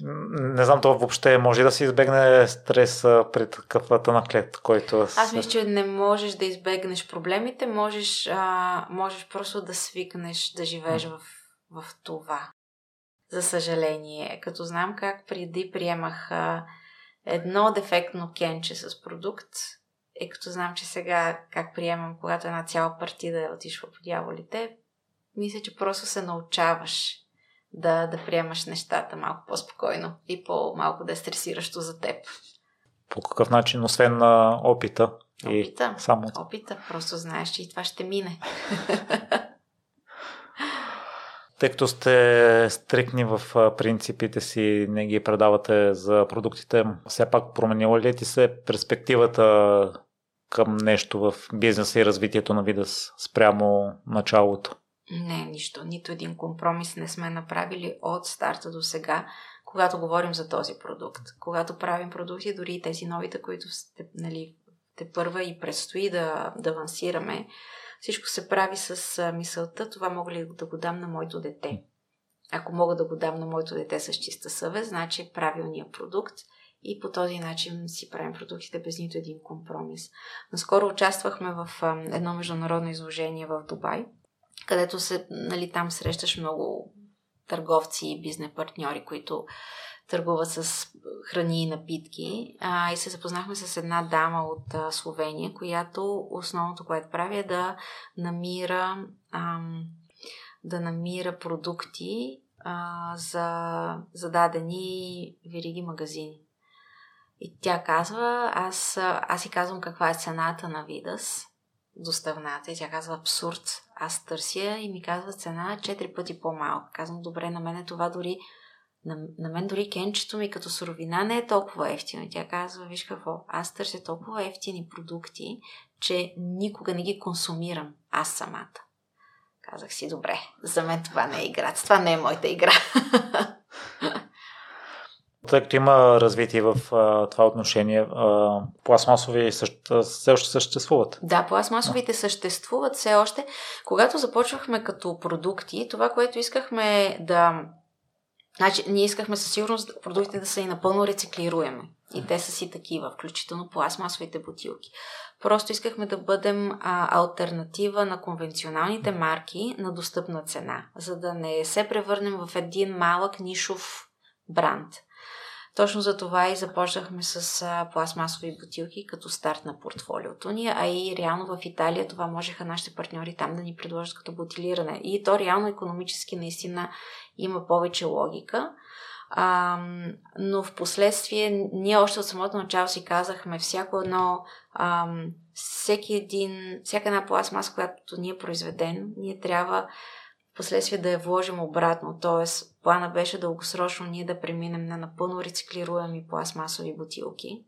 Не знам, това въобще може да се избегне стрес пред такъв тънък лед, който... Аз мисля, че не можеш да избегнеш проблемите, можеш, а, можеш просто да свикнеш да живееш в, в това. За съжаление, като знам как преди приемах а, едно дефектно кенче с продукт, е като знам, че сега как приемам, когато една цяла партида е отишла по дяволите, мисля, че просто се научаваш да, да приемаш нещата малко по-спокойно и по-малко да е стресиращо за теб. По какъв начин, освен на опита? Опита. И само... Опита. Просто знаеш, че и това ще мине. Тъй като сте стрикни в принципите си, не ги предавате за продуктите, все пак променила ли ти се перспективата към нещо в бизнеса и развитието на вида спрямо началото? Не, нищо. Нито един компромис не сме направили от старта до сега, когато говорим за този продукт. Когато правим продукти, дори и тези новите, които нали, те първа и предстои да, да авансираме, всичко се прави с мисълта, това мога ли да го дам на моето дете. Ако мога да го дам на моето дете с чиста съвест, значи правилният продукт – и по този начин си правим продуктите без нито един компромис. Наскоро участвахме в едно международно изложение в Дубай, където се, нали, там срещаш много търговци и бизнес партньори, които търгуват с храни и напитки. А, и се запознахме с една дама от а, Словения, която основното, което прави е да намира, ам, да намира продукти а, за, за дадени вериги магазини. И тя казва, аз, аз си казвам каква е цената на Видас, доставната. И тя казва абсурд. Аз търся и ми казва цена 4 пъти по-малка. Казвам, добре, на мен е това дори на, на мен дори кенчето ми като суровина не е толкова ефтино. Тя казва, виж какво, аз търся толкова ефтини продукти, че никога не ги консумирам аз самата. Казах си, добре, за мен това не е игра. Това не е моята игра. Тъй като има развитие в а, това отношение, а, пластмасови също, все още съществуват. Да, пластмасовите съществуват все още. Когато започвахме като продукти, това, което искахме да... Значи, ние искахме със сигурност продуктите да са и напълно рециклируеми. И те са си такива, включително пластмасовите бутилки. Просто искахме да бъдем а, альтернатива на конвенционалните марки на достъпна цена, за да не се превърнем в един малък нишов бранд. Точно за това и започнахме с пластмасови бутилки като старт на портфолиото ни, а и реално в Италия това можеха нашите партньори там да ни предложат като бутилиране. И то реално економически наистина има повече логика. А, но в последствие ние още от самото начало си казахме всяко едно, а, всеки един, всяка една пластмаса, която ние произведем, ние трябва последствие да я вложим обратно. Тоест, плана беше дългосрочно ние да преминем на напълно рециклируеми пластмасови бутилки.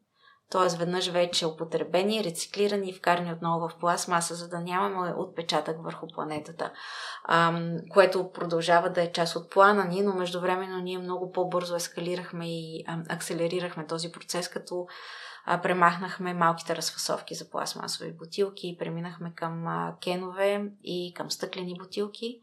Т.е. веднъж вече употребени, рециклирани и вкарани отново в пластмаса, за да нямаме отпечатък върху планетата, ам, което продължава да е част от плана ни, но междувременно ние много по-бързо ескалирахме и ам, акселерирахме този процес, като а, премахнахме малките разфасовки за пластмасови бутилки и преминахме към а, кенове и към стъклени бутилки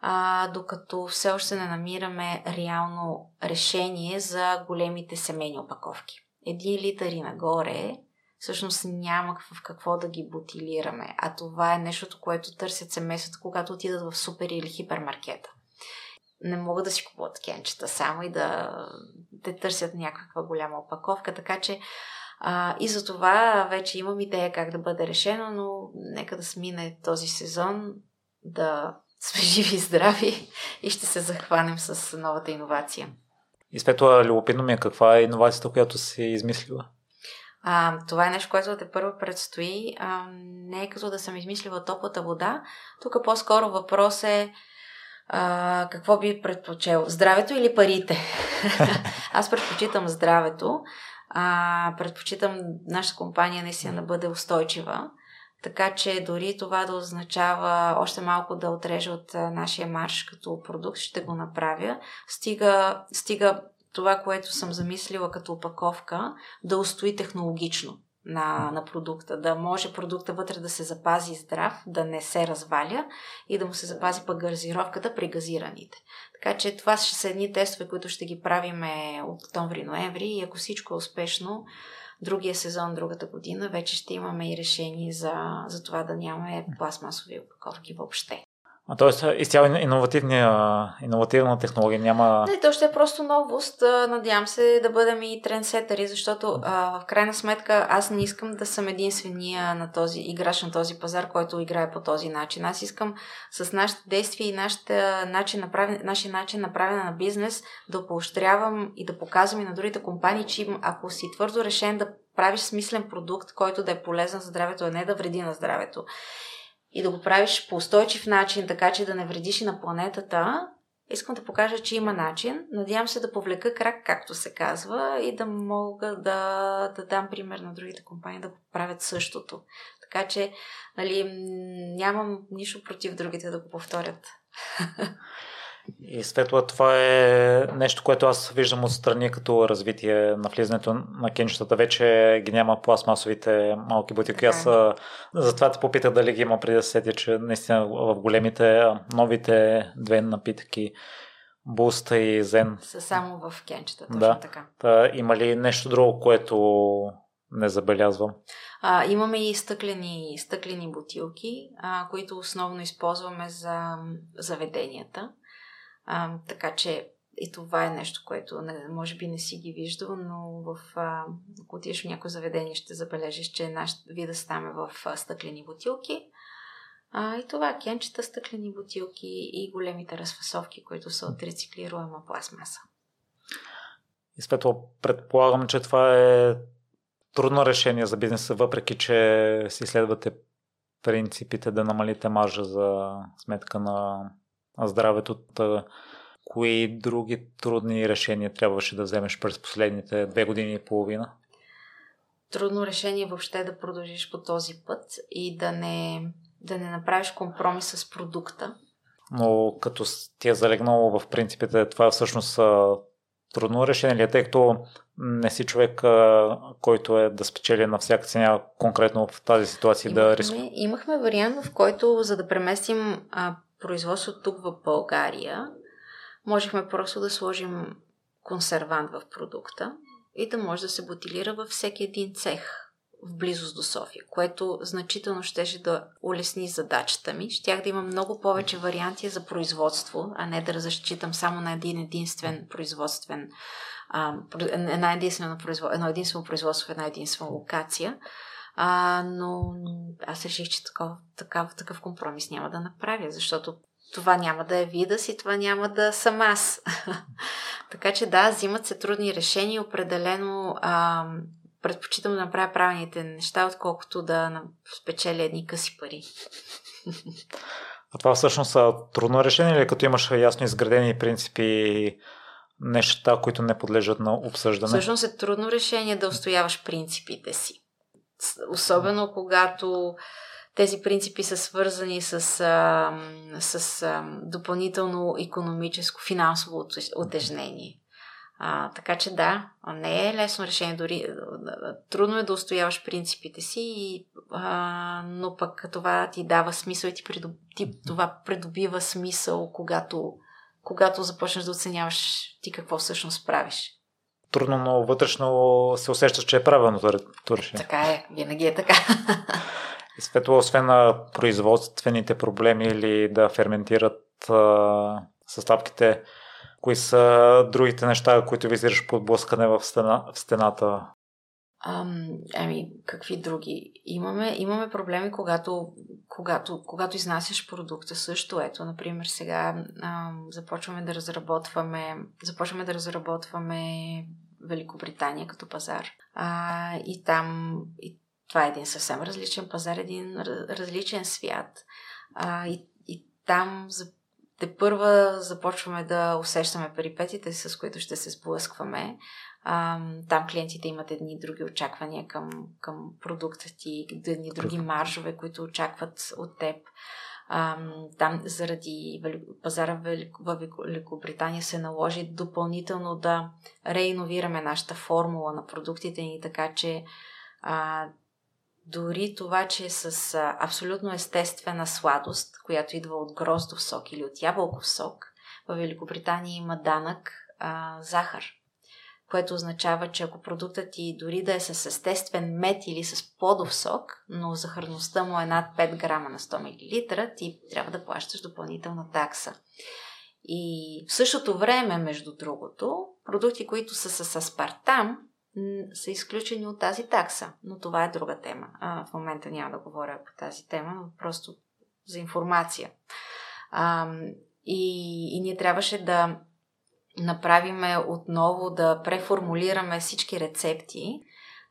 а, докато все още не намираме реално решение за големите семейни опаковки. Един литър и нагоре всъщност няма в какво да ги бутилираме, а това е нещото, което търсят семействата, когато отидат в супер или хипермаркета. Не могат да си купуват кенчета само и да те търсят някаква голяма опаковка, така че а, и за това вече имам идея как да бъде решено, но нека да смине този сезон, да сме живи и здрави и ще се захванем с новата иновация. И Светла, любопитно ми е каква е иновацията, която си измислила? А, това е нещо, което те първо предстои. А, не е като да съм измислила топлата вода. Тук по-скоро въпрос е а, какво би предпочел? Здравето или парите? Аз предпочитам здравето. А, предпочитам нашата компания наистина да бъде устойчива. Така че дори това да означава още малко да отрежа от нашия марш като продукт, ще го направя. Стига, стига това, което съм замислила като опаковка, да устои технологично на, на продукта, да може продукта вътре да се запази здрав, да не се разваля и да му се запази пък газировката при газираните. Така че това ще са едни тестове, които ще ги правиме от октомври-ноември и ако всичко е успешно, другия сезон, другата година, вече ще имаме и решение за, за това да нямаме пластмасови опаковки въобще. А т.е. изцяло иновативна технология няма... Не, то ще е просто новост. Надявам се да бъдем и трендсетъри, защото а, в крайна сметка аз не искам да съм единствения на този играч на този пазар, който играе по този начин. Аз искам с нашите действия и нашата начин направен, нашия начин на правене на бизнес да поощрявам и да показвам и на другите компании, че ако си твърдо решен да правиш смислен продукт, който да е полезен за здравето, а не да вреди на здравето и да го правиш по устойчив начин, така че да не вредиш и на планетата, искам да покажа, че има начин. Надявам се да повлека крак, както се казва, и да мога да, да дам пример на другите компании да го правят същото. Така че нали, нямам нищо против другите да го повторят. И светла това е нещо, което аз виждам отстрани като развитие на влизането на кенчетата. Вече ги няма пластмасовите малки бутилки. Аз затова те попитах дали ги има преди да сетя, че наистина в големите новите две напитки Буста и Зен. Са само в кенчета, точно да. така. Та, има ли нещо друго, което не забелязвам? А, имаме и стъклени, стъклени бутилки, а, които основно използваме за заведенията. А, така че и това е нещо, което може би не си ги виждал, но в, а, ако отидеш в някое заведение, ще забележиш, че наш вида стаме в а, стъклени бутилки. А, и това кенчета, стъклени бутилки и големите разфасовки, които са от рециклируема пластмаса. И Светло, предполагам, че това е трудно решение за бизнеса, въпреки че си следвате принципите да намалите маржа за сметка на здравето. Кои други трудни решения трябваше да вземеш през последните две години и половина? Трудно решение въобще да продължиш по този път и да не, да не направиш компромис с продукта. Но като ти е залегнало в принципите, това е всъщност трудно решение ли е, тъй като не си човек, който е да спечели на всяка цена, конкретно в тази ситуация имахме, да рискува? Имахме вариант, в който за да преместим а, производство тук в България, можехме просто да сложим консервант в продукта и да може да се бутилира във всеки един цех в близост до София, което значително щеше да улесни задачата ми. Щях да имам много повече варианти за производство, а не да разчитам само на един единствен производствен една единствена производство, едно единствено производство в една единствена локация. А, но аз реших, че такъв, такъв, такъв компромис няма да направя, защото това няма да е вида си, това няма да съм аз. така че да, взимат се трудни решения. Определено а, предпочитам да направя правилните неща, отколкото да спечеля едни къси пари. А това всъщност са трудно решение или като имаш ясно изградени принципи неща, които не подлежат на обсъждане? Всъщност е трудно решение да устояваш принципите си. Особено когато тези принципи са свързани с, а, с а, допълнително економическо, финансово отежнение. А, така че да, не е лесно решение, дори трудно е да устояваш принципите си, а, но пък това ти дава смисъл и ти, придоб... ти това придобива смисъл, когато, когато започнеш да оценяваш ти какво всъщност правиш. Трудно, но вътрешно се усещаш, че е правилното решение. Така е, винаги е така. И светло, освен на производствените проблеми или да ферментират а, съставките, Кои са другите неща, които визираш по блъскане в, стена, в стената? Ам, ами, какви други? Имаме, имаме проблеми, когато, когато, когато изнасяш продукта също. Ето, например, сега ам, започваме да разработваме започваме да разработваме Великобритания като пазар. А, и там и това е един съвсем различен пазар, един различен свят. А, и, и там за те първа започваме да усещаме перипетите, с които ще се сблъскваме. А, там клиентите имат едни други очаквания към, към продукта ти, едни други маржове, които очакват от теб. А, там заради пазара в Великобритания се наложи допълнително да реиновираме нашата формула на продуктите ни, така че а, дори това, че е с а, абсолютно естествена сладост, която идва от гроздов сок или от ябълков сок, в Великобритания има данък а, захар, което означава, че ако продуктът ти дори да е с естествен мед или с плодов сок, но захарността му е над 5 грама на 100 мл, ти трябва да плащаш допълнителна такса. И в същото време, между другото, продукти, които са с аспартам, са изключени от тази такса. Но това е друга тема. А, в момента няма да говоря по тази тема, но просто за информация. А, и, и ние трябваше да направиме отново, да преформулираме всички рецепти,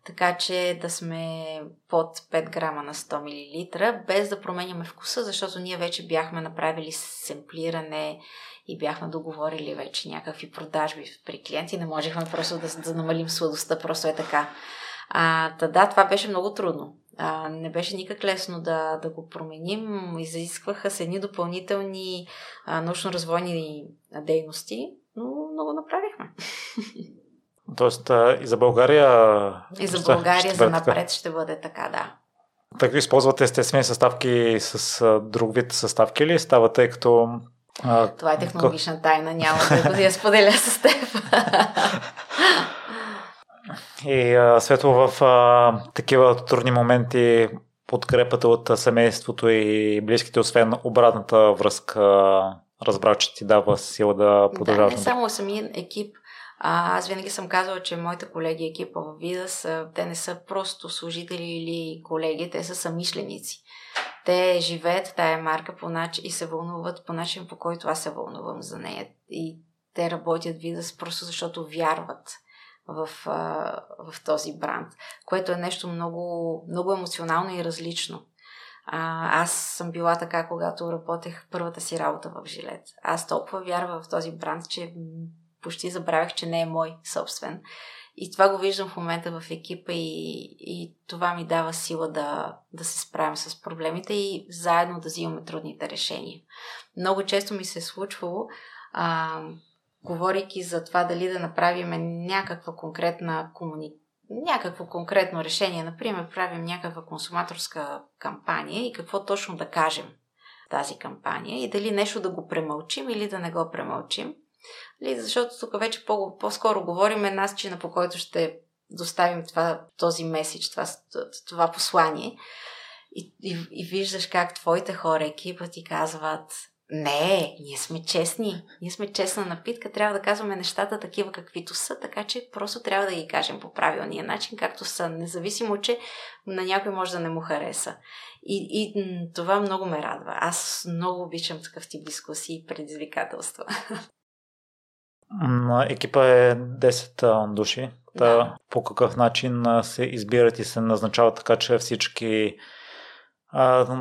така че да сме под 5 грама на 100 мл, без да променяме вкуса, защото ние вече бяхме направили семплиране и бяхме договорили вече някакви продажби при клиенти. Не можехме просто да, да намалим сладостта, просто е така. А, та да, това беше много трудно. А, не беше никак лесно да, да го променим. Изискваха се едни допълнителни научно-развойни дейности, но много направихме. Тоест и за България. И за България ще за напред така. ще бъде така, да. Така използвате естествени съставки с друг вид съставки или става, тъй като а, Това е технологична тайна, няма да я споделя с теб. И а, светло в а, такива трудни моменти подкрепата от семейството и близките, освен обратната връзка, разбрал, че ти дава сила да продължаваш. Да, не само самия екип. А, аз винаги съм казала, че моите колеги екипа в Видас, те не са просто служители или колеги, те са самишленици те живеят тая марка по начин и се вълнуват по начин, по който аз се вълнувам за нея. И те работят Видас просто защото вярват в, в този бранд, което е нещо много, много емоционално и различно. А, аз съм била така, когато работех първата си работа в Жилет. Аз толкова вярвах в този бранд, че почти забравях, че не е мой собствен. И това го виждам в момента в екипа и, и това ми дава сила да, да се справим с проблемите и заедно да взимаме трудните решения. Много често ми се е случвало, а, говорейки за това дали да направим някаква конкретна комуникация, някакво конкретно решение, например, правим някаква консуматорска кампания и какво точно да кажем тази кампания и дали нещо да го премълчим или да не го премълчим. Ли, защото тук вече по- по-скоро говорим е начина по който ще доставим това, този меседж, това, това послание. И, и, и виждаш как твоите хора, екипа ти казват, не, ние сме честни. Ние сме честна напитка. Трябва да казваме нещата такива каквито са, така че просто трябва да ги кажем по правилния начин, както са, независимо, че на някой може да не му хареса. И, и това много ме радва. Аз много обичам такъв тип дискусии и предизвикателства. Екипа е 10 души. Да. По какъв начин се избират и се назначават така, че всички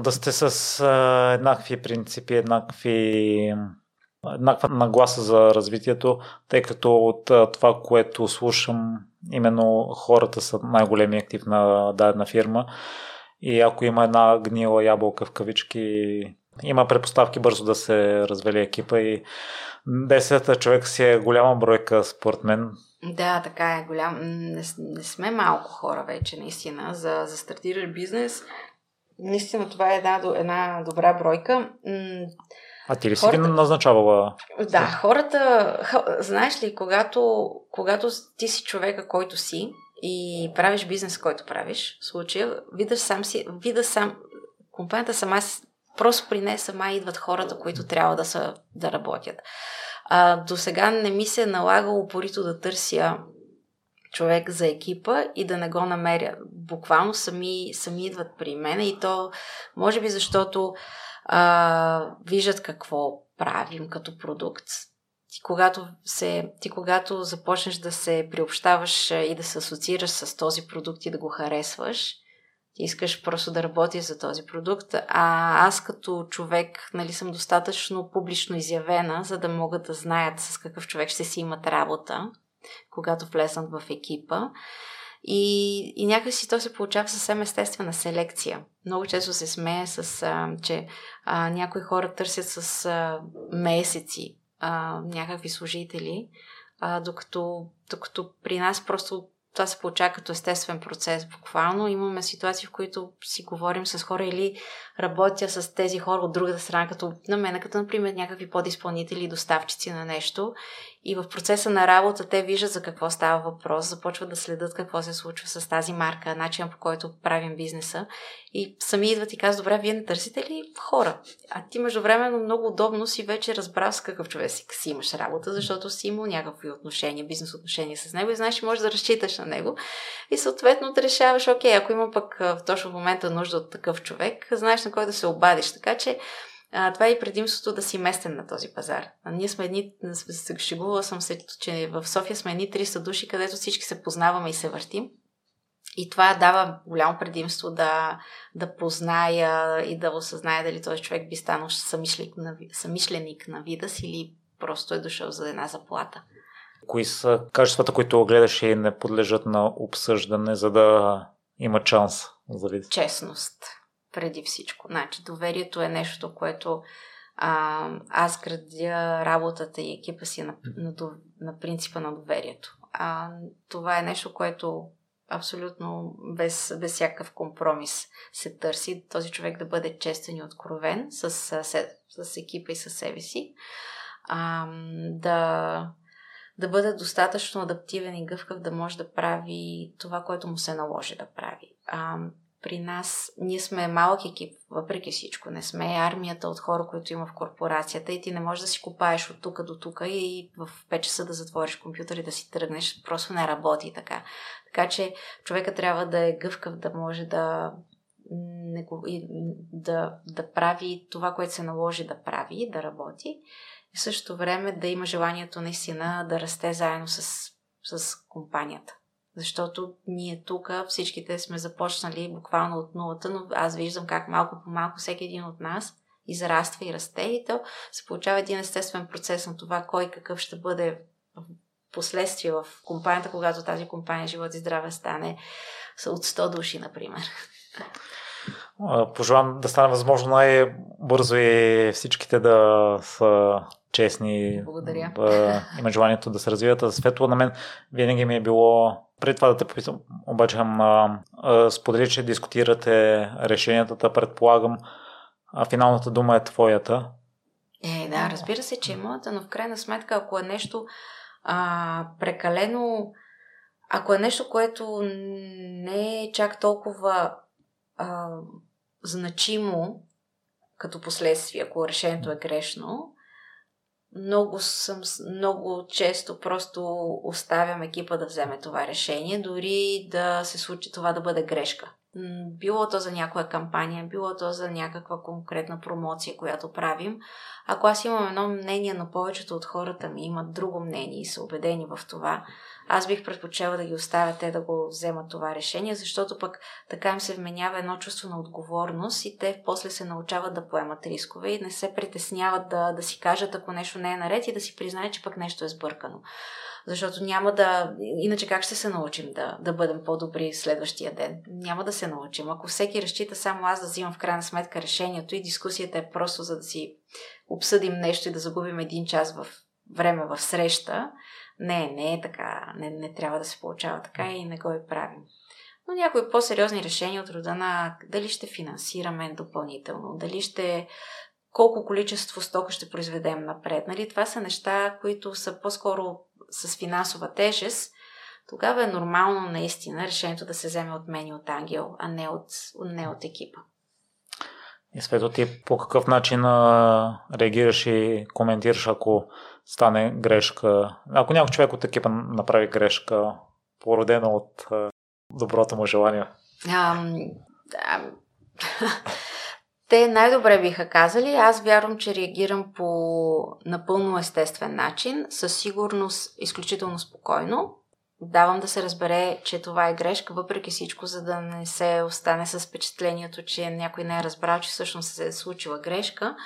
да сте с а, еднакви принципи, еднакви еднаква нагласа за развитието, тъй като от а, това, което слушам, именно хората са най-големи актив на дадена фирма и ако има една гнила ябълка в кавички, има предпоставки бързо да се развали екипа и 10 човек си е голяма бройка, според мен. Да, така е голям. Не, не сме малко хора вече, наистина, за, за стартираш бизнес. Наистина това е една, една добра бройка. А ти ли си хората... ги назначавала? Да, хората, знаеш ли, когато, когато ти си човека, който си и правиш бизнес, който правиш, в случая, видаш сам си, вида сам, компанията сама, просто при нея сама идват хората, които трябва да, са, да работят. А, до сега не ми се е налагало упорито да търся човек за екипа и да не го намеря. Буквално сами, сами идват при мен и то може би защото а, виждат какво правим като продукт. Ти когато, се, ти когато започнеш да се приобщаваш и да се асоциираш с този продукт и да го харесваш, ти искаш просто да работиш за този продукт, а аз като човек нали, съм достатъчно публично изявена, за да могат да знаят с какъв човек ще си имат работа, когато влезнат в екипа. И, и някакси то се получава съвсем естествена селекция. Много често се смее с, а, че а, някои хора търсят с а, месеци а, някакви служители, а, докато, докато при нас просто това се получава като естествен процес. Буквално имаме ситуации, в които си говорим с хора или работя с тези хора от другата страна, като на мен, като например някакви подизпълнители и доставчици на нещо. И в процеса на работа те виждат за какво става въпрос, започват да следят какво се случва с тази марка, начинът по който правим бизнеса. И сами идват и казват, добре, вие не търсите ли хора? А ти междувременно много удобно си вече разбрал с какъв човек си, си имаш работа, защото си имал някакви отношения, бизнес отношения с него и знаеш, че можеш да разчиташ на него. И съответно да решаваш, окей, ако има пък в точно момента нужда от такъв човек, знаеш на кой да се обадиш. Така че а, това е и предимството да си местен на този пазар. А ние сме едни, шегувала съм се, че в София сме едни 300 души, където всички се познаваме и се въртим. И това дава голямо предимство да, да позная и да осъзная дали този човек би станал самишленик на, самишленик на вида си или просто е дошъл за една заплата. Кои са качествата, които гледаш и не подлежат на обсъждане, за да има шанс за вид? Честност преди всичко. Значи, доверието е нещо, което а, аз градя работата и екипа си на, на, на принципа на доверието. А, това е нещо, което абсолютно без, без всякакъв компромис се търси. Този човек да бъде честен и откровен с, с, с екипа и със себе си. А, да, да бъде достатъчно адаптивен и гъвкав да може да прави това, което му се наложи да прави. А, при нас, ние сме малък екип, въпреки всичко. Не сме армията от хора, които има в корпорацията и ти не можеш да си копаеш от тук до тук и в 5 часа да затвориш компютър и да си тръгнеш. Просто не работи така. Така че човека трябва да е гъвкав, да може да, да, да прави това, което се наложи да прави, да работи. И в същото време да има желанието наистина да расте заедно с, с компанията. Защото ние тук всичките сме започнали буквално от нулата, но аз виждам как малко по малко всеки един от нас израства и расте и то се получава един естествен процес на това кой какъв ще бъде в последствие в компанията, когато тази компания Живот и здраве стане от 100 души, например. Пожелавам да стане възможно най-бързо и всичките да са честни. Благодаря. Да има желанието да се развиват. Светло на мен винаги ми е било, преди това да те попитам, обаче а, сподели, че дискутирате решенията, предполагам, а финалната дума е твоята. Е, да, разбира се, че е моята, но в крайна сметка, ако е нещо а, прекалено, ако е нещо, което не е чак толкова а, значимо като последствие, ако решението е грешно, много, съм, много често просто оставям екипа да вземе това решение, дори да се случи това да бъде грешка. Било то за някоя кампания, било то за някаква конкретна промоция, която правим. Ако аз имам едно мнение, но повечето от хората ми имат друго мнение и са убедени в това, аз бих предпочела да ги оставя те да го вземат това решение, защото пък така им се вменява едно чувство на отговорност и те после се научават да поемат рискове и не се притесняват да, да си кажат, ако нещо не е наред и да си признаят, че пък нещо е сбъркано. Защото няма да... Иначе как ще се научим да, да бъдем по-добри следващия ден? Няма да се научим. Ако всеки разчита само аз да взимам в крайна сметка решението и дискусията е просто за да си обсъдим нещо и да загубим един час в време в среща, не, не е така. Не, не трябва да се получава така и не го и правим. Но някои по-сериозни решения от рода на дали ще финансираме допълнително, дали ще колко количество стока ще произведем напред. Нали? Това са неща, които са по-скоро с финансова тежест. Тогава е нормално наистина решението да се вземе от мен и от Ангел, а не от, не от екипа. И Свето, ти по какъв начин а, реагираш и коментираш, ако стане грешка? Ако някой човек от екипа направи грешка, породена от а, доброто му желание? Ам, да. Те най-добре биха казали. Аз вярвам, че реагирам по напълно естествен начин, със сигурност изключително спокойно. Давам да се разбере, че това е грешка, въпреки всичко, за да не се остане с впечатлението, че някой не е разбрал, че всъщност се е случила грешка,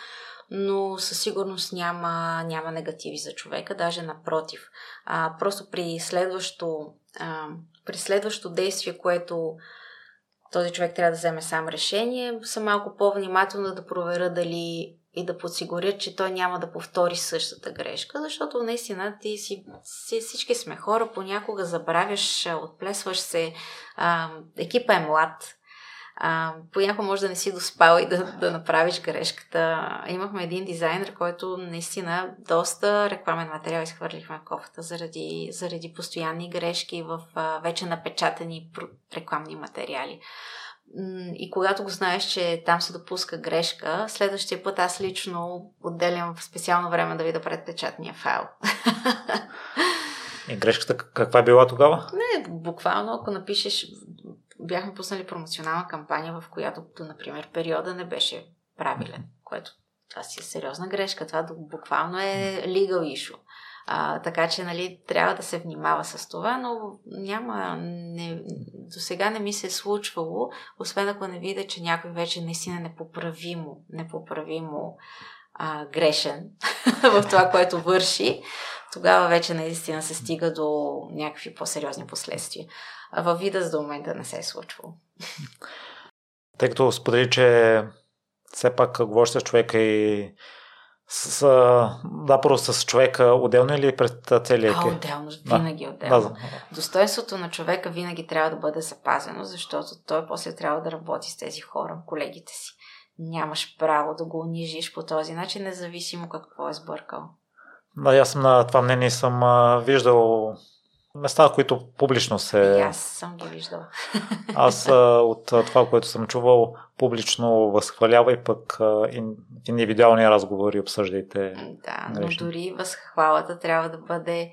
но със сигурност няма, няма негативи за човека, даже напротив. А, просто при следващо, а, при следващо действие, което този човек трябва да вземе сам решение, съм малко по-внимателна да проверя дали и да подсигуря, че той няма да повтори същата грешка, защото наистина ти си, си всички сме хора, понякога забравяш, отплесваш се, а, екипа е млад, а, понякога може да не си доспал и да, да направиш грешката. Имахме един дизайнер, който наистина доста рекламен материал изхвърлихме в кофата заради, заради постоянни грешки в а, вече напечатани рекламни материали. И когато го знаеш, че там се допуска грешка, следващия път аз лично отделям в специално време да видя предпечатния файл. И грешката каква е била тогава? Не, буквално ако напишеш бяхме пуснали промоционална кампания, в която, например, периода не беше правилен, което това си е сериозна грешка. Това буквално е legal issue. А, така че, нали, трябва да се внимава с това, но няма, не, до сега не ми се е случвало, освен ако не видя, че някой вече наистина непоправимо, непоправимо а, грешен в това, което върши, тогава вече наистина се стига до някакви по-сериозни последствия във вида за момента не се е случвало. Тъй като сподели, че все пак говориш с човека и с, да, просто с човека отделно или пред целия екип? А, отделно, винаги да. отделно. Да. Достоинството на човека винаги трябва да бъде запазено, защото той после трябва да работи с тези хора, колегите си. Нямаш право да го унижиш по този начин, независимо какво е сбъркал. Да, аз съм на това мнение съм а, виждал места, които публично се... И аз съм ги виждала. Аз от това, което съм чувал, публично възхвалява и пък в индивидуални разговори обсъждайте. Да, но грешни. дори възхвалата трябва да бъде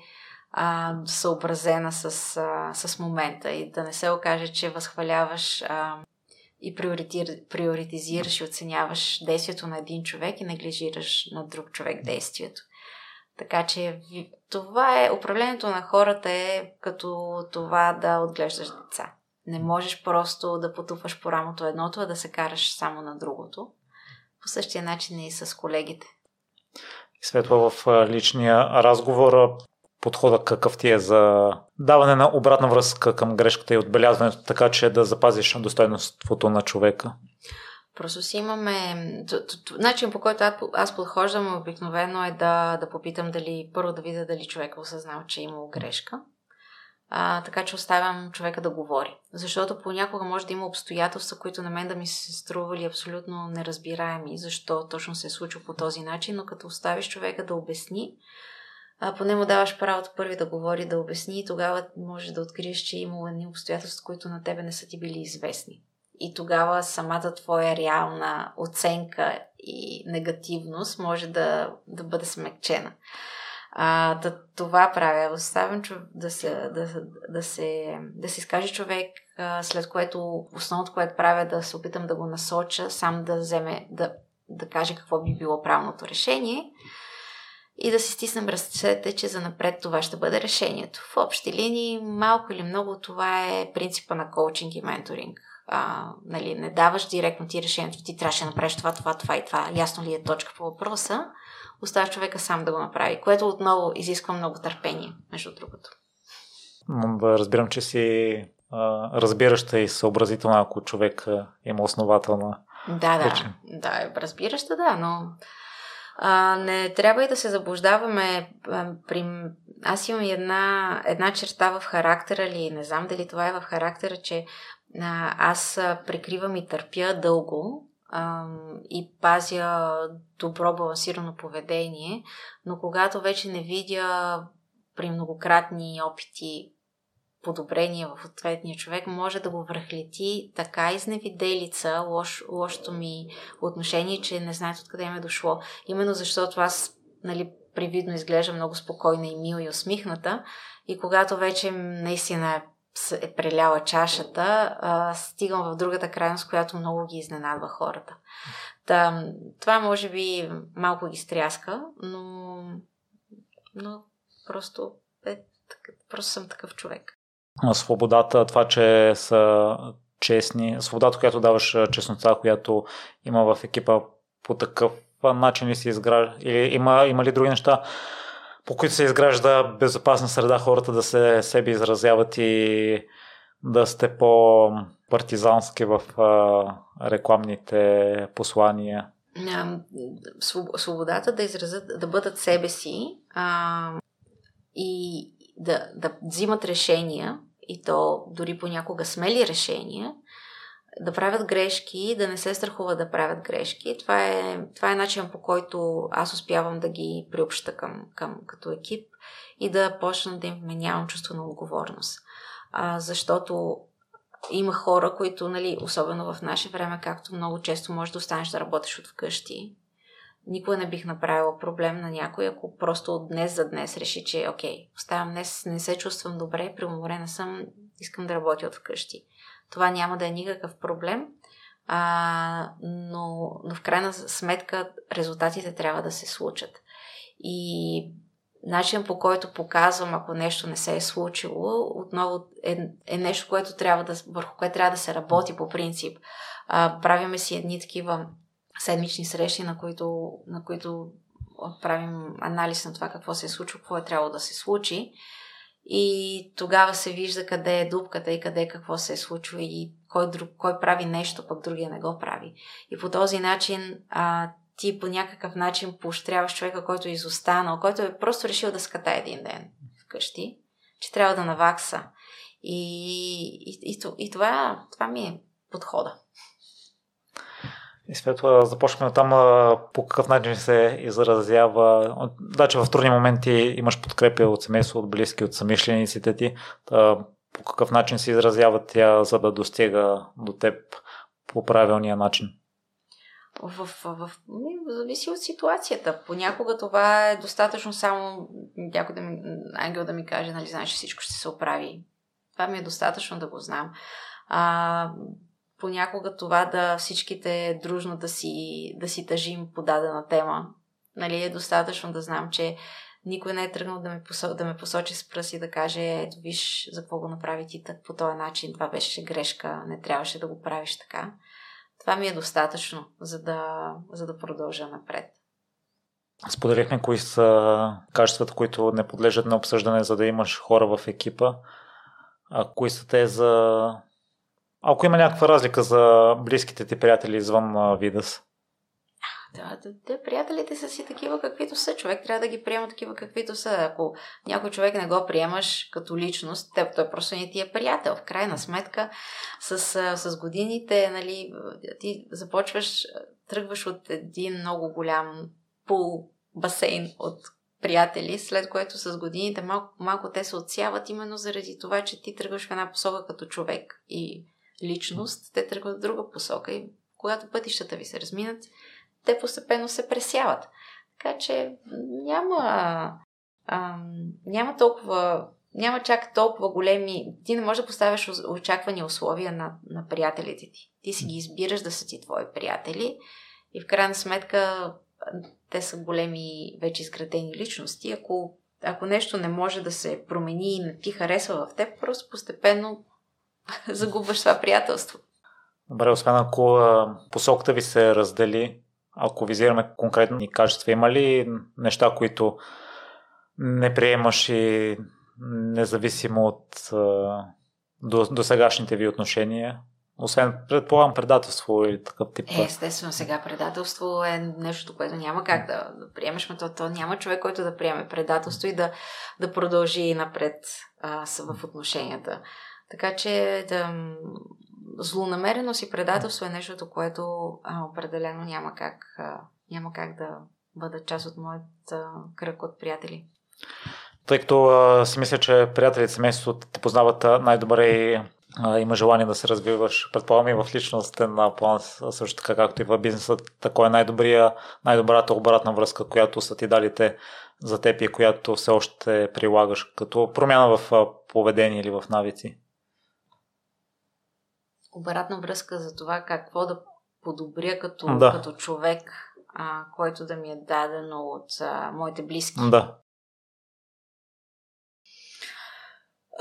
а, съобразена с, а, с момента и да не се окаже, че възхваляваш а, и приоритизираш и оценяваш действието на един човек и неглижираш на друг човек действието. Така че това е, управлението на хората е като това да отглеждаш деца. Не можеш просто да потупваш по рамото едното, а да се караш само на другото. По същия начин и с колегите. Светла в личния разговор подхода какъв ти е за даване на обратна връзка към грешката и отбелязването, така че да запазиш достойността на човека? Просто си имаме... Начин по който аз подхождам обикновено е да, да попитам дали... Първо да видя дали човек е осъзнал, че е имал грешка. А, така че оставям човека да говори. Защото понякога може да има обстоятелства, които на мен да ми се стрували абсолютно неразбираеми, защо точно се е случило по този начин, но като оставиш човека да обясни, а, поне му даваш правото първи да говори, да обясни и тогава може да откриеш, че е имало едни обстоятелства, които на тебе не са ти били известни и тогава самата твоя реална оценка и негативност може да, да бъде смекчена. А, да, това правя. Оставям да се, да, да, се, да се изкаже човек, а, след което основното, което правя, да се опитам да го насоча, сам да вземе, да, да каже какво би било правилното решение и да си стиснем ръцете, че за напред това ще бъде решението. В общи линии, малко или много, това е принципа на коучинг и менторинг а, нали, не даваш директно ти решението, ти трябваше да направиш това, това, това и това, ясно ли е точка по въпроса, остава човека сам да го направи, което отново изисква много търпение, между другото. Разбирам, че си а, разбираща и съобразителна, ако човек има основателна. Да, да. Да, разбираща, да, но а, не трябва и да се заблуждаваме. При... Аз имам една, една черта в характера ли, не знам дали това е в характера, че а, аз прикривам и търпя дълго а, и пазя добро балансирано поведение, но когато вече не видя при многократни опити подобрение в ответния човек, може да го връхлети така изневиделица, лош, лошото ми отношение, че не знаете откъде им е дошло. Именно защото аз нали, привидно изглежда много спокойна и мила и усмихната и когато вече наистина е, е преляла чашата, а, стигам в другата крайност, която много ги изненадва хората. Та, това може би малко ги стряска, но, но просто, е, просто съм такъв човек свободата, това, че са честни, свободата, която даваш честнота, която има в екипа по такъв начин ли се изгражда? Или има, има ли други неща, по които се изгражда безопасна среда хората да се себе изразяват и да сте по-партизански в а, рекламните послания? Свободата да изразят, да бъдат себе си а, и да, да взимат решения и то дори понякога смели решения, да правят грешки, да не се страхуват да правят грешки. Това е, това е начин по който аз успявам да ги приобща към, към като екип и да почна да им вменявам чувство на отговорност. А, защото има хора, които, нали, особено в наше време, както много често можеш да останеш да работиш от вкъщи, никога не бих направила проблем на някой, ако просто от днес за днес реши, че окей, оставам днес, не се чувствам добре, преуморена съм, искам да работя от вкъщи. Това няма да е никакъв проблем, а, но, но в крайна сметка резултатите трябва да се случат. И начин по който показвам, ако нещо не се е случило, отново е, е нещо, което трябва да, върху което трябва да се работи по принцип. А, правиме си едни такива седмични срещи, на които, на които правим анализ на това какво се е случило, какво е трябвало да се случи. И тогава се вижда къде е дупката и къде какво се е случило и кой, друг, кой прави нещо, пък другия не го прави. И по този начин а, ти по някакъв начин поощряваш човека, който е изостанал, който е просто решил да ската един ден вкъщи, че трябва да навакса. И, и, и, и това, това ми е подхода. И след това започваме там по какъв начин се изразява. Да, че в трудни моменти имаш подкрепя от семейство, от близки, от самишлениците ти. Та, по какъв начин се изразява тя, за да достига до теб по правилния начин? В, в, в, зависи от ситуацията. Понякога това е достатъчно само някой да ми, ангел да ми каже, нали, знаеш, всичко ще се оправи. Това ми е достатъчно да го знам. А, понякога това да всичките дружно да си, да си тъжим по дадена тема. Нали, е достатъчно да знам, че никой не е тръгнал да ме, посо, да ме посочи с пръст и да каже, ето виж за какво го направи ти так по този начин, това беше грешка, не трябваше да го правиш така. Това ми е достатъчно, за да, за да продължа напред. Споделихме кои са качествата, които не подлежат на обсъждане, за да имаш хора в екипа. А кои са те за ако има някаква разлика за близките ти приятели извън Видас? Да, да, да, приятелите са си такива каквито са. Човек трябва да ги приема такива каквито са. Ако някой човек не го приемаш като личност, те, той просто не ти е приятел. В крайна сметка, с, с годините, нали, ти започваш, тръгваш от един много голям пул басейн от приятели, след което с годините малко, малко те се отсяват именно заради това, че ти тръгваш в една посока като човек и личност, те тръгват в друга посока и когато пътищата ви се разминат, те постепенно се пресяват. Така че няма, а, няма толкова няма чак толкова големи... Ти не можеш да поставяш очаквани условия на, на приятелите ти. Ти си ги избираш да са ти твои приятели и в крайна сметка те са големи, вече изградени личности. Ако, ако нещо не може да се промени и не ти харесва в теб, просто постепенно загубваш това приятелство. Добре, освен ако посоката ви се раздели, ако визираме конкретни качества, има ли неща, които не приемаш и независимо от до, до сегашните ви отношения? Освен, предполагам, предателство или такъв тип. Е, естествено, сега предателство е нещо, което няма как да, да приемеш, но то, то няма човек, който да приеме предателство и да, да продължи напред а, в отношенията. Така че да, злонамереност и предателство е нещото, което а, определено няма как, а, няма как да бъда част от моят а, кръг от приятели. Тъй като а, си мисля, че приятелите, семейството те познават най-добре и има желание да се развиваш, предполагам и в личностен план, също така както и в бизнеса, тако е най-добрия, най-добрата обратна връзка, която са ти дали те за теб и която все още прилагаш като промяна в поведение или в навици? Обратна връзка за това какво да подобря като, да. като човек, а, който да ми е дадено от а, моите близки. Да.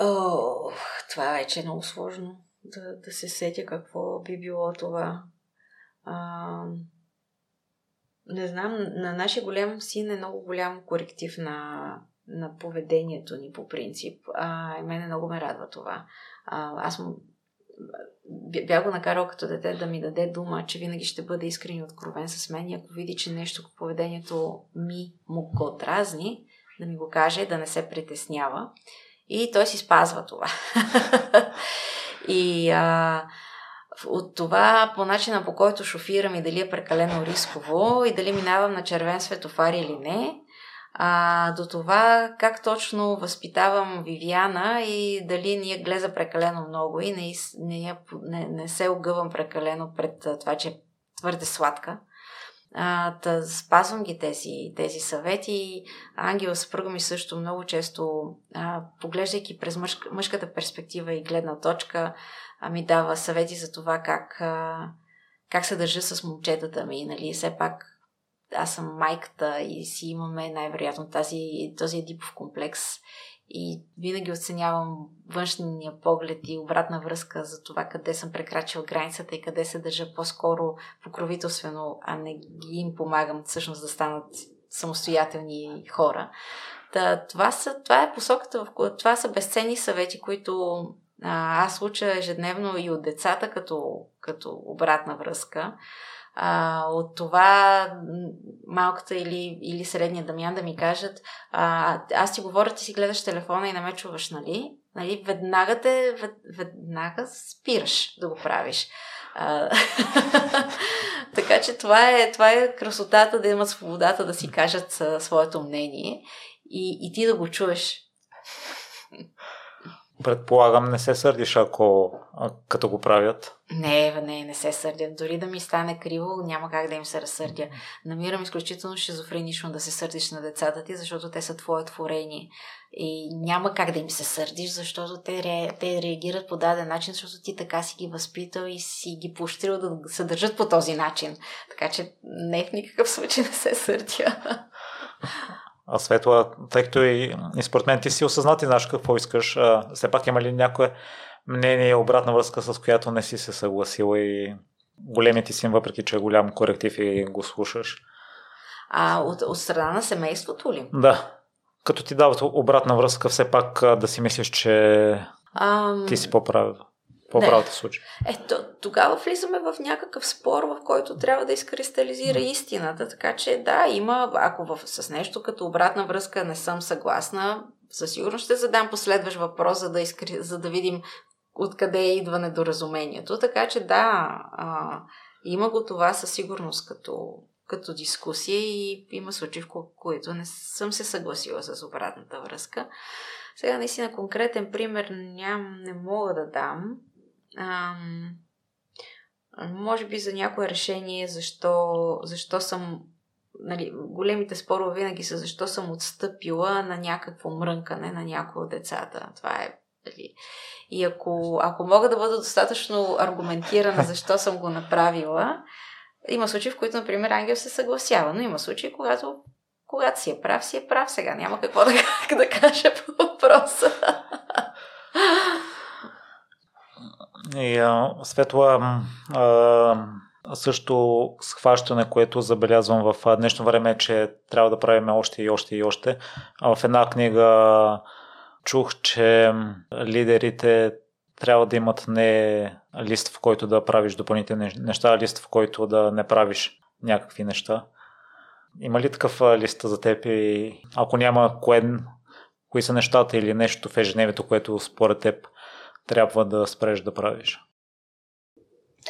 О, това вече е много сложно да, да се сетя какво би било това. А, не знам, на нашия голям син е много голям коректив на, на поведението ни по принцип. А, и мене много ме радва това. А, аз му бях го накарал като дете да ми даде дума, че винаги ще бъде искрен и откровен с мен и ако види, че нещо по поведението ми му го дразни, да ми го каже, да не се притеснява. И той си спазва това. и а, от това, по начина по който шофирам и дали е прекалено рисково и дали минавам на червен светофар или не, а, до това как точно възпитавам Вивиана и дали ние глеза прекалено много и не, не, не, не се огъвам прекалено пред това, че е твърде сладка. А, да спазвам ги тези, тези съвети. Ангел, съпруга ми също много често, а, поглеждайки през мъж, мъжката перспектива и гледна точка, а, ми дава съвети за това как, а, как се държа с момчетата ми. Нали? Все пак аз съм майката и си имаме най-вероятно тази, този едипов комплекс и винаги оценявам външния поглед и обратна връзка за това къде съм прекрачил границата и къде се държа по-скоро покровителствено, а не ги им помагам всъщност да станат самостоятелни хора. Та, това, са, това е посоката, в това са безценни съвети, които а, аз уча ежедневно и от децата като, като обратна връзка а, от това малката или, или средния Дамян да ми кажат а, аз ти говоря, ти си гледаш телефона и не ме чуваш, нали? нали? Веднага те, вед, веднага спираш да го правиш. А, така че това е, това е красотата да имат свободата да си кажат своето мнение и, и ти да го чуеш. Предполагам, не се сърдиш, ако като го правят. Не, не, не се сърдя. Дори да ми стане криво, няма как да им се разсърдя. Намирам изключително шизофренично да се сърдиш на децата ти, защото те са твое творение. И няма как да им се сърдиш, защото те, ре, те реагират по даден начин, защото ти така си ги възпитал и си ги поощрил да се държат по този начин. Така че не в никакъв случай не се сърдя. А Светла, тъй като и, и според мен ти си осъзнати, знаеш какво искаш, а, все пак има ли някое мнение и обратна връзка, с която не си се съгласила и големият ти син, въпреки че е голям коректив и го слушаш? А от, от страна на семейството ли? Да. Като ти дават обратна връзка, все пак да си мислиш, че Ам... ти си по-правил по-правата случай. Ето, тогава влизаме в някакъв спор, в който трябва да изкристализира истината. Така че да, има, ако в, с нещо като обратна връзка не съм съгласна, със сигурност ще задам последващ въпрос, за да, изкри, за да видим откъде е идва недоразумението. Така че да, а, има го това със сигурност като, като дискусия и има случаи, в които не съм се съгласила с обратната връзка. Сега наистина конкретен пример ням, не мога да дам, ам, може би за някое решение, защо, защо съм нали, големите спорове винаги са защо съм отстъпила на някакво мрънкане на някои от децата. Това е нали. И ако, ако мога да бъда достатъчно аргументирана защо съм го направила, има случаи, в които, например, Ангел се съгласява, но има случаи, когато, когато си е прав, си е прав сега. Няма какво да, да кажа по въпроса. И а, Светла, а, също схващане, което забелязвам в днешно време, че трябва да правим още и още и още. В една книга чух, че лидерите трябва да имат не лист, в който да правиш допълнителни неща, а лист, в който да не правиш някакви неща. Има ли такъв лист за теб и ако няма, кое, кои са нещата или нещо в ежедневието, което според теб трябва да спреш да правиш?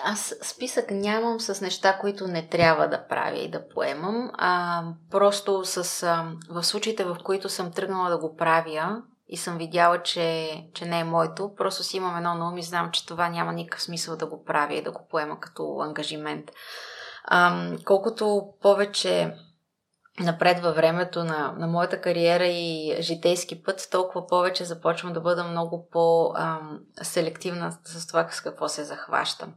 Аз списък нямам с неща, които не трябва да правя и да поемам. А, просто с, а, в случаите, в които съм тръгнала да го правя и съм видяла, че, че не е моето, просто си имам едно на ум и знам, че това няма никакъв смисъл да го правя и да го поема като ангажимент. А, колкото повече напред във времето на, на моята кариера и житейски път, толкова повече започвам да бъда много по-селективна с това с какво се захващам.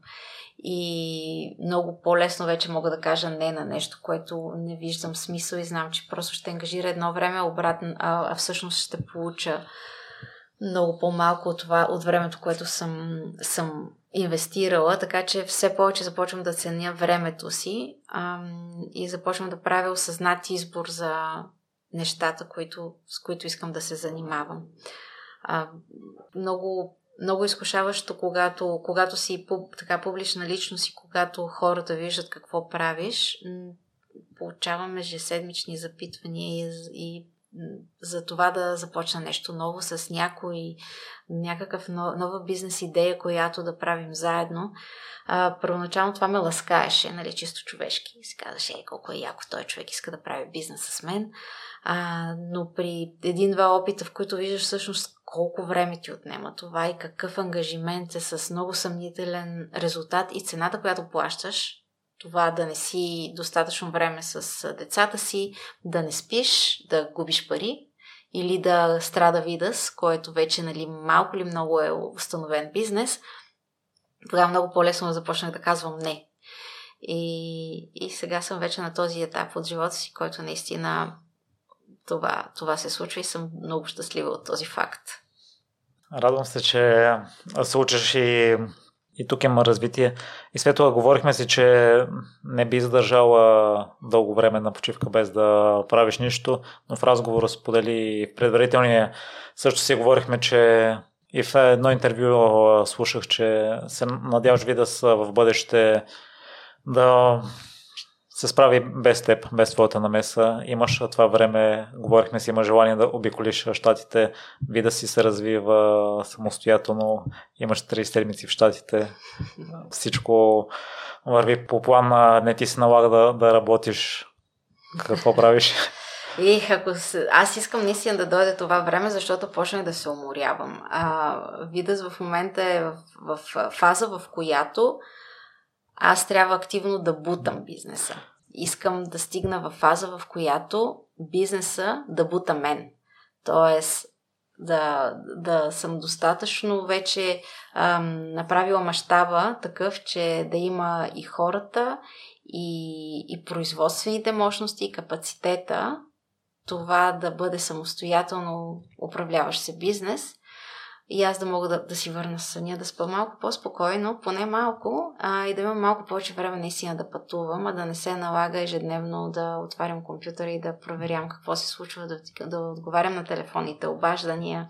И много по-лесно вече мога да кажа не на нещо, което не виждам смисъл и знам, че просто ще ангажира едно време обратно, а, а всъщност ще получа много по-малко от това, от времето, което съм, съм инвестирала, така че все повече започвам да ценя времето си ам, и започвам да правя осъзнат избор за нещата, които, с които искам да се занимавам. А, много, много изкушаващо, когато, когато си така публична личност и когато хората виждат какво правиш, получаваме ежеседмични запитвания и, и за това да започна нещо ново с някой, някакъв нова бизнес идея, която да правим заедно. А, първоначално това ме ласкаеше, нали, чисто човешки. Си казваше, е, колко е яко той човек иска да прави бизнес с мен. А, но при един-два опита, в които виждаш всъщност колко време ти отнема това и какъв ангажимент е с много съмнителен резултат и цената, която плащаш, това да не си достатъчно време с децата си, да не спиш, да губиш пари или да страда видас, който вече нали, малко ли много е установен бизнес, тогава много по-лесно започнах да казвам не. И, и сега съм вече на този етап от живота си, който наистина това, това се случва и съм много щастлива от този факт. Радвам се, че се учиш и и тук има развитие. И Светла, говорихме си, че не би задържала дълго време на почивка без да правиш нищо, но в разговора сподели в предварителния също си говорихме, че и в едно интервю слушах, че се надяваш ви да са в бъдеще да се справи без теб, без твоята намеса. Имаш това време, говорихме си, има желание да обиколиш щатите, вида си се развива самостоятелно, имаш три седмици в щатите, всичко върви по план, не ти се налага да, да работиш. Какво правиш? И ако се... Аз искам наистина да дойде това време, защото почнах да се уморявам. А, Видас в момента е в, в фаза, в която аз трябва активно да бутам бизнеса. Искам да стигна в фаза, в която бизнеса да бута мен. Тоест, да, да съм достатъчно вече ам, направила мащаба такъв, че да има и хората, и, и производствените мощности, и капацитета, това да бъде самостоятелно управляващ се бизнес и аз да мога да, да си върна съня, да спа малко по-спокойно, поне малко, а, и да имам малко повече време наистина да пътувам, а да не се налага ежедневно да отварям компютъра и да проверям какво се случва, да, да отговарям на телефонните обаждания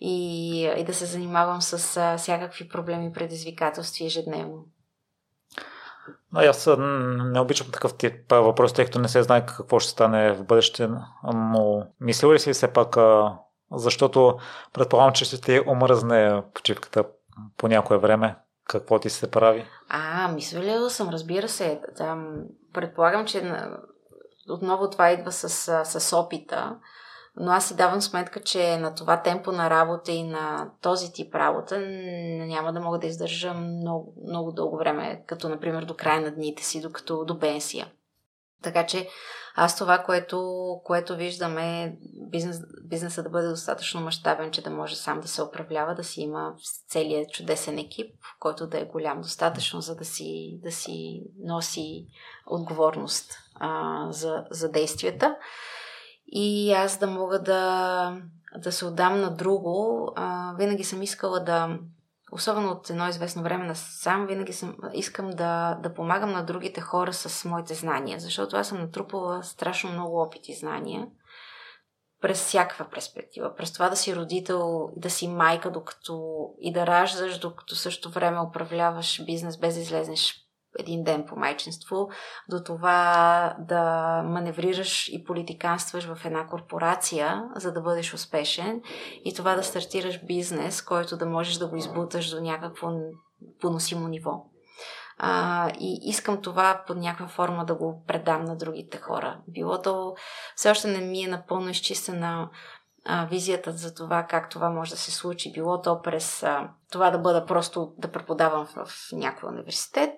и, и да се занимавам с а, всякакви проблеми предизвикателства ежедневно. Но аз не обичам такъв тип въпрос, тъй като не се знае какво ще стане в бъдеще, но мисля ли си все пак защото предполагам, че ще ти омръзне почивката по някое време. Какво ти се прави? А, мисля съм, разбира се. Там, предполагам, че отново това идва с, с опита, но аз си давам сметка, че на това темпо на работа и на този тип работа няма да мога да издържа много, много дълго време, като например до края на дните си, докато до пенсия. Така че аз това, което, което виждам бизнес, бизнеса да бъде достатъчно мащабен, че да може сам да се управлява, да си има целият чудесен екип, който да е голям достатъчно, за да си, да си носи отговорност а, за, за действията. И аз да мога да, да се отдам на друго. А, винаги съм искала да особено от едно известно време на сам, винаги съм, искам да, да помагам на другите хора с моите знания, защото аз съм натрупала страшно много опит и знания през всякаква перспектива. През това да си родител, да си майка, докато и да раждаш, докато също време управляваш бизнес без да излезнеш един ден по майчинство, до това да маневрираш и политиканстваш в една корпорация, за да бъдеш успешен и това да стартираш бизнес, който да можеш да го избуташ до някакво поносимо ниво. А, и искам това под някаква форма да го предам на другите хора. Било то все още не ми е напълно изчистена а, визията за това как това може да се случи. Било то през а, това да бъда просто да преподавам в, в някой университет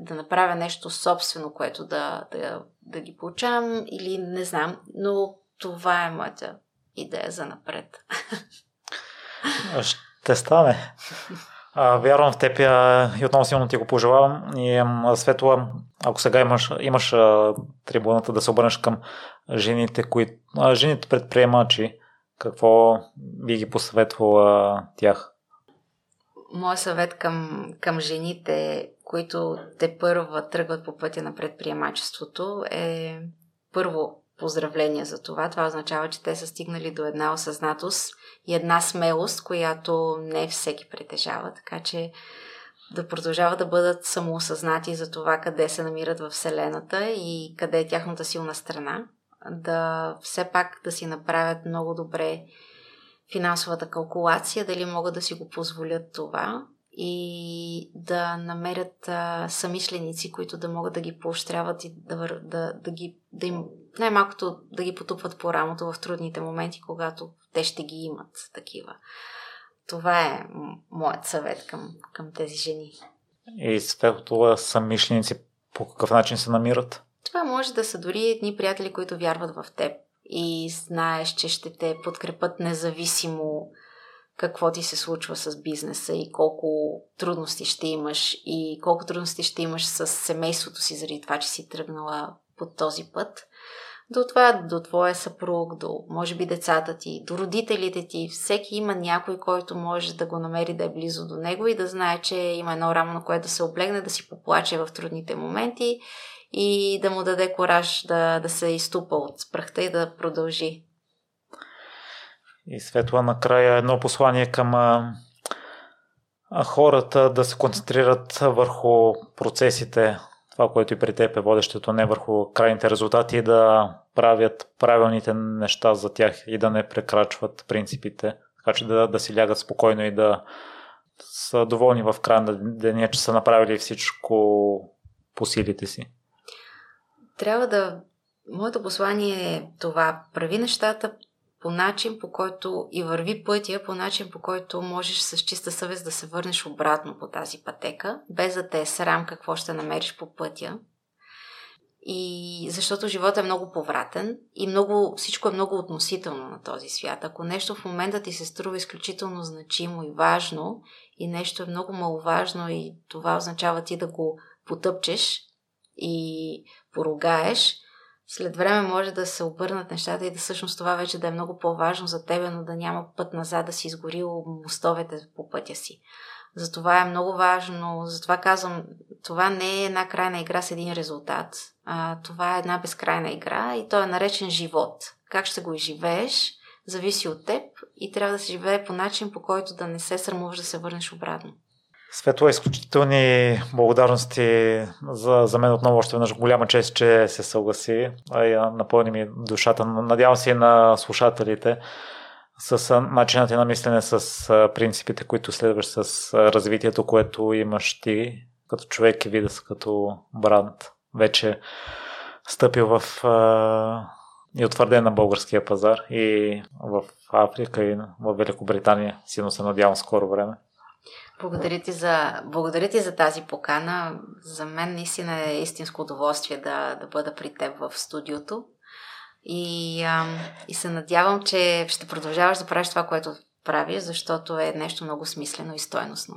да направя нещо собствено, което да, да, да ги получавам или не знам, но това е моята идея за напред. Ще стане. А, вярвам в теб и отново силно ти го пожелавам. И Светла, ако сега имаш, имаш а, трибуната да се обърнеш към жените, кои, а, жените предприемачи, какво би ги посъветвала тях? Моят съвет към, към жените, които те първа тръгват по пътя на предприемачеството е първо поздравления за това. Това означава, че те са стигнали до една осъзнатост и една смелост, която не всеки притежава. Така че да продължават да бъдат самоосъзнати за това къде се намират в Вселената и къде е тяхната силна страна. Да все пак да си направят много добре финансовата калкулация, дали могат да си го позволят това и да намерят а, самишленици, които да могат да ги поощряват и да, да, да, ги, да им най-малкото да ги потупват по рамото в трудните моменти, когато те ще ги имат такива. Това е моят съвет към, към тези жени. И светлото самишленици по какъв начин се намират? Това може да са дори едни приятели, които вярват в теб и знаеш, че ще те подкрепят независимо какво ти се случва с бизнеса и колко трудности ще имаш и колко трудности ще имаш с семейството си заради това, че си тръгнала по този път. До това, до твоя съпруг, до може би децата ти, до родителите ти. Всеки има някой, който може да го намери да е близо до него и да знае, че има едно рамо, на което да се облегне, да си поплаче в трудните моменти и да му даде кораж да, да се изтупа от прахта и да продължи. И Светла, накрая едно послание към хората да се концентрират върху процесите, това, което и при теб е водещето, не върху крайните резултати, да правят правилните неща за тях и да не прекрачват принципите, така че да, да си лягат спокойно и да са доволни в края на деня, че са направили всичко по силите си. Трябва да. Моето послание е това. Прави нещата по начин, по който и върви пътя, по начин, по който можеш с чиста съвест да се върнеш обратно по тази пътека, без да те е срам какво ще намериш по пътя. И защото живота е много повратен и много, всичко е много относително на този свят. Ако нещо в момента ти се струва изключително значимо и важно и нещо е много маловажно и това означава ти да го потъпчеш и поругаеш, след време може да се обърнат нещата и да всъщност това вече да е много по-важно за тебе, но да няма път назад да си изгорил мостовете по пътя си. Затова е много важно, затова казвам, това не е една крайна игра с един резултат, а това е една безкрайна игра и то е наречен живот. Как ще го изживееш, зависи от теб и трябва да се живее по начин, по който да не се срамуваш да се върнеш обратно. Светло, изключителни благодарности за, за мен отново още веднъж голяма чест, че се съгласи а и напълни ми душата. Надявам се и на слушателите с начинът на мислене, с принципите, които следваш, с развитието, което имаш ти като човек и вида като бранд. Вече стъпил в и утвърден на българския пазар и в Африка и в Великобритания. Силно се надявам скоро време. Благодаря ти, за, благодаря ти за тази покана. За мен наистина е истинско удоволствие да, да бъда при теб в студиото. И, а, и се надявам, че ще продължаваш да правиш това, което правиш, защото е нещо много смислено и стойностно.